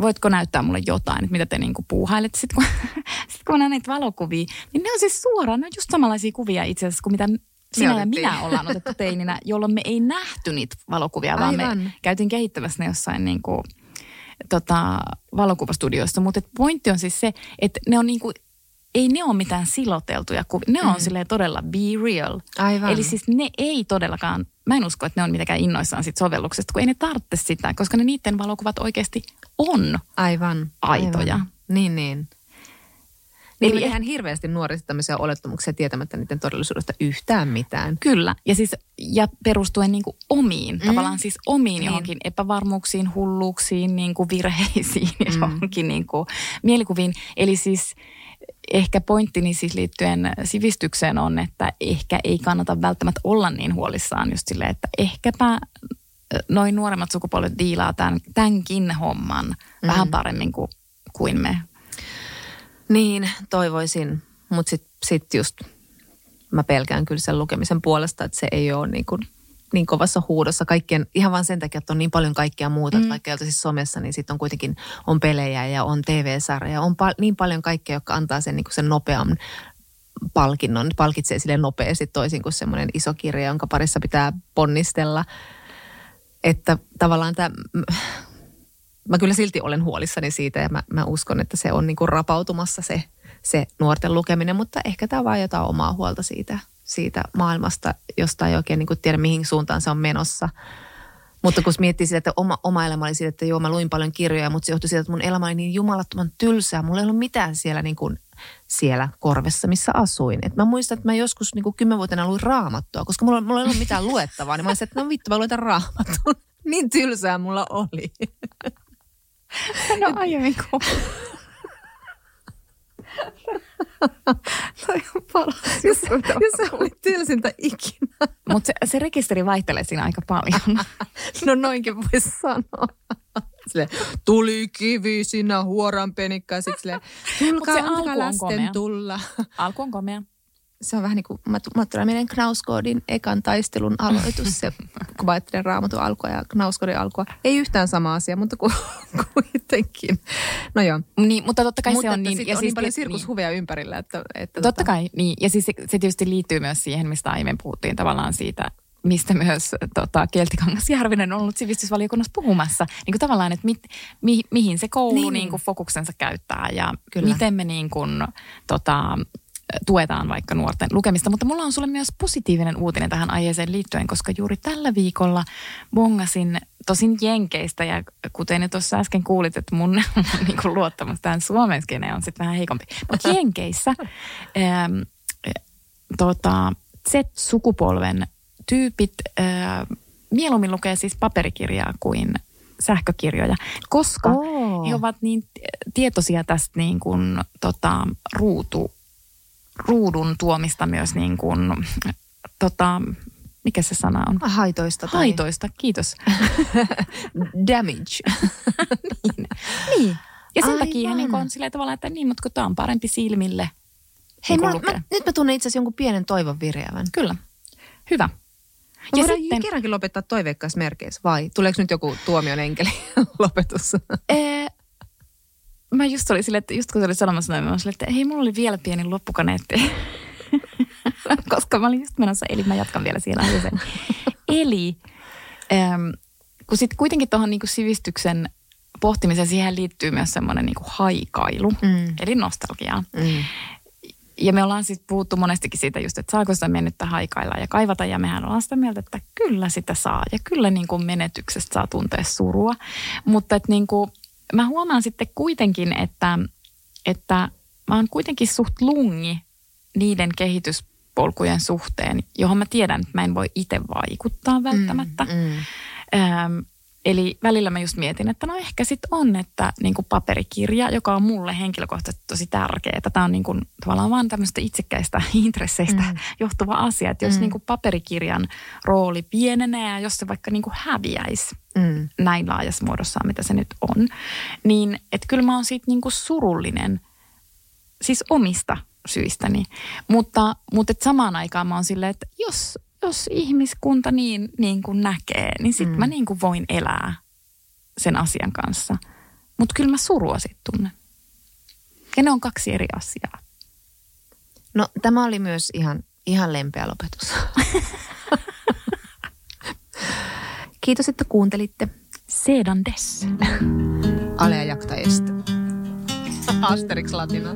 voitko näyttää mulle jotain, että mitä te niin kuin, puuhailette. Sitten kun, sit, kun mä näen näitä valokuvia, niin ne on siis suoraan, ne on just samanlaisia kuvia itse asiassa kuin mitä sinä ja minä ollaan otettu teininä, jolloin me ei nähty niitä valokuvia, vaan Aivan. me käytiin kehittämässä ne jossain niin kuin, tota, valokuvastudioissa. Mutta pointti on siis se, että ne on niin kuin, ei ne ole mitään siloteltuja kuvia. Ne on mm. silleen todella be real.
Aivan.
Eli siis ne ei todellakaan, mä en usko, että ne on mitenkään innoissaan sit sovelluksesta, kun ei ne tarvitse sitä, koska ne niiden valokuvat oikeasti on
Aivan.
aitoja.
Aivan. Niin, niin. Niin Eli ihan hirveästi nuorista tämmöisiä olettamuksia tietämättä niiden todellisuudesta yhtään mitään.
Kyllä, ja siis ja perustuen niin kuin omiin, mm. tavallaan siis omiin niin. johonkin epävarmuuksiin, hulluuksiin, niin kuin virheisiin mm. johonkin niin kuin mielikuviin. Eli siis ehkä pointtini siis liittyen sivistykseen on, että ehkä ei kannata välttämättä olla niin huolissaan just silleen, että ehkäpä noin nuoremmat sukupolvet diilaa tämän, tämänkin homman mm. vähän paremmin kuin, kuin me
niin, toivoisin. Mutta sitten sit just mä pelkään kyllä sen lukemisen puolesta, että se ei ole niin, kuin niin kovassa huudossa kaikkien, ihan vain sen takia, että on niin paljon kaikkea muuta, mm. että vaikka siis somessa, niin sitten on kuitenkin on pelejä ja on TV-sarja, on pal- niin paljon kaikkea, joka antaa sen, niin kuin sen nopean palkinnon, palkitsee sille nopeasti toisin kuin semmoinen iso kirja, jonka parissa pitää ponnistella. Että tavallaan tämä mä kyllä silti olen huolissani siitä ja mä, mä uskon, että se on niin kuin rapautumassa se, se nuorten lukeminen, mutta ehkä tämä vaan jotain omaa huolta siitä, siitä maailmasta, josta ei oikein niin kuin tiedä, mihin suuntaan se on menossa. Mutta kun miettii sitä, että oma, oma elämä oli siitä, että joo, mä luin paljon kirjoja, mutta se johtui siitä, että mun elämä oli niin jumalattoman tylsää. Mulla ei ollut mitään siellä, niin kuin, siellä korvessa, missä asuin. Et mä muistan, että mä joskus niin kuin kymmenvuotena luin raamattua, koska mulla, mulla ei ollut mitään luettavaa. Niin mä olisin, että no vittu, mä luin raamattua. niin tylsää mulla oli.
No aiemmin kuullut.
Toi on paras. Jos, jos se oli tylsintä ikinä.
Mutta se, se rekisteri vaihtelee siinä aika paljon.
no noinkin voisi sanoa. Sille, tuli kivi sinä huoran penikka. Sitten silleen, tulkaa lasten tulla.
Alku on komea
se on vähän niin kuin Mattilaminen Knausgårdin ekan taistelun aloitus, se, kun ajattelen raamatun alkua ja Knausgårdin alkua. Ei yhtään sama asia, mutta kuitenkin. No joo.
Niin, mutta totta kai
mutta
se on niin.
Ja on siis niin paljon sirkushuvia niin. ympärillä. Että, että
totta tota... kai, niin. Ja siis se, se tietysti liittyy myös siihen, mistä aiemmin puhuttiin tavallaan siitä, mistä myös tota, Kieltikangas Järvinen on ollut sivistysvaliokunnassa puhumassa. Niin kuin tavallaan, että mit, mi, mihin se koulu niin. Niin kuin fokuksensa käyttää ja Kyllä. miten me niin kuin, tota, tuetaan vaikka nuorten lukemista. Mutta mulla on sulle myös positiivinen uutinen tähän aiheeseen liittyen, koska juuri tällä viikolla bongasin tosin Jenkeistä ja kuten jo tuossa äsken kuulit, että mun niin kuin luottamus tähän Suomen on sitten vähän heikompi. Mutta Jenkeissä ähm, tota, Z-sukupolven tyypit äh, mieluummin lukee siis paperikirjaa kuin sähkökirjoja, koska oh. he ovat niin tietoisia tästä niin kuin, tota, ruutu ruudun tuomista myös niin kuin, tota, mikä se sana on?
Haitoista.
Tai... Haitoista, kiitos.
Damage.
niin. niin. Ja sen Aivan. takia niin on silleen tavallaan, että niin, mutta kun tämä on parempi silmille.
Hei, mä, mä, nyt mä tunnen itse asiassa jonkun pienen toivon virjäävän.
Kyllä. Hyvä.
Ja sitten, kerrankin lopettaa toiveikkaismerkeissä vai tuleeko nyt joku tuomion enkeli lopetus?
Ee, mä just oli silleen, että just kun se oli sanomassa noin, mä olin silleen, että hei, mulla oli vielä pieni loppukaneetti. Koska mä olin just menossa, eli mä jatkan vielä siellä aiheeseen. eli äm, kun sitten kuitenkin tuohon niinku sivistyksen pohtimiseen siihen liittyy myös semmoinen niinku haikailu, mm. eli nostalgia. Mm. Ja me ollaan sitten puhuttu monestikin siitä just, että saako sitä mennyttä haikailla ja kaivata. Ja mehän ollaan sitä mieltä, että kyllä sitä saa. Ja kyllä niin kuin menetyksestä saa tuntea surua. Mutta että niin kuin mä huomaan sitten kuitenkin, että, että mä oon kuitenkin suht lungi niiden kehityspolkujen suhteen, johon mä tiedän, että mä en voi itse vaikuttaa välttämättä. Mm, mm. Ähm, Eli välillä mä just mietin, että no ehkä sitten on, että niin kuin paperikirja, joka on mulle henkilökohtaisesti tosi tärkeä. Tämä on niin kuin, tavallaan vaan tämmöistä itsekkäistä intresseistä mm. johtuva asia. Että jos mm. niin kuin paperikirjan rooli pienenee ja jos se vaikka niin kuin häviäisi mm. näin laajassa muodossa, mitä se nyt on, niin että kyllä mä oon siitä niin kuin surullinen, siis omista syistäni. Mutta, mutta et samaan aikaan mä oon silleen, että jos jos ihmiskunta niin, niin kuin näkee, niin sitten mm. mä niin kuin voin elää sen asian kanssa. Mutta kyllä mä surua sitten tunnen. Ja ne on kaksi eri asiaa.
No tämä oli myös ihan, ihan lempeä lopetus. Kiitos, että kuuntelitte.
Sedan des.
Alea jakta est. Asterix Latina.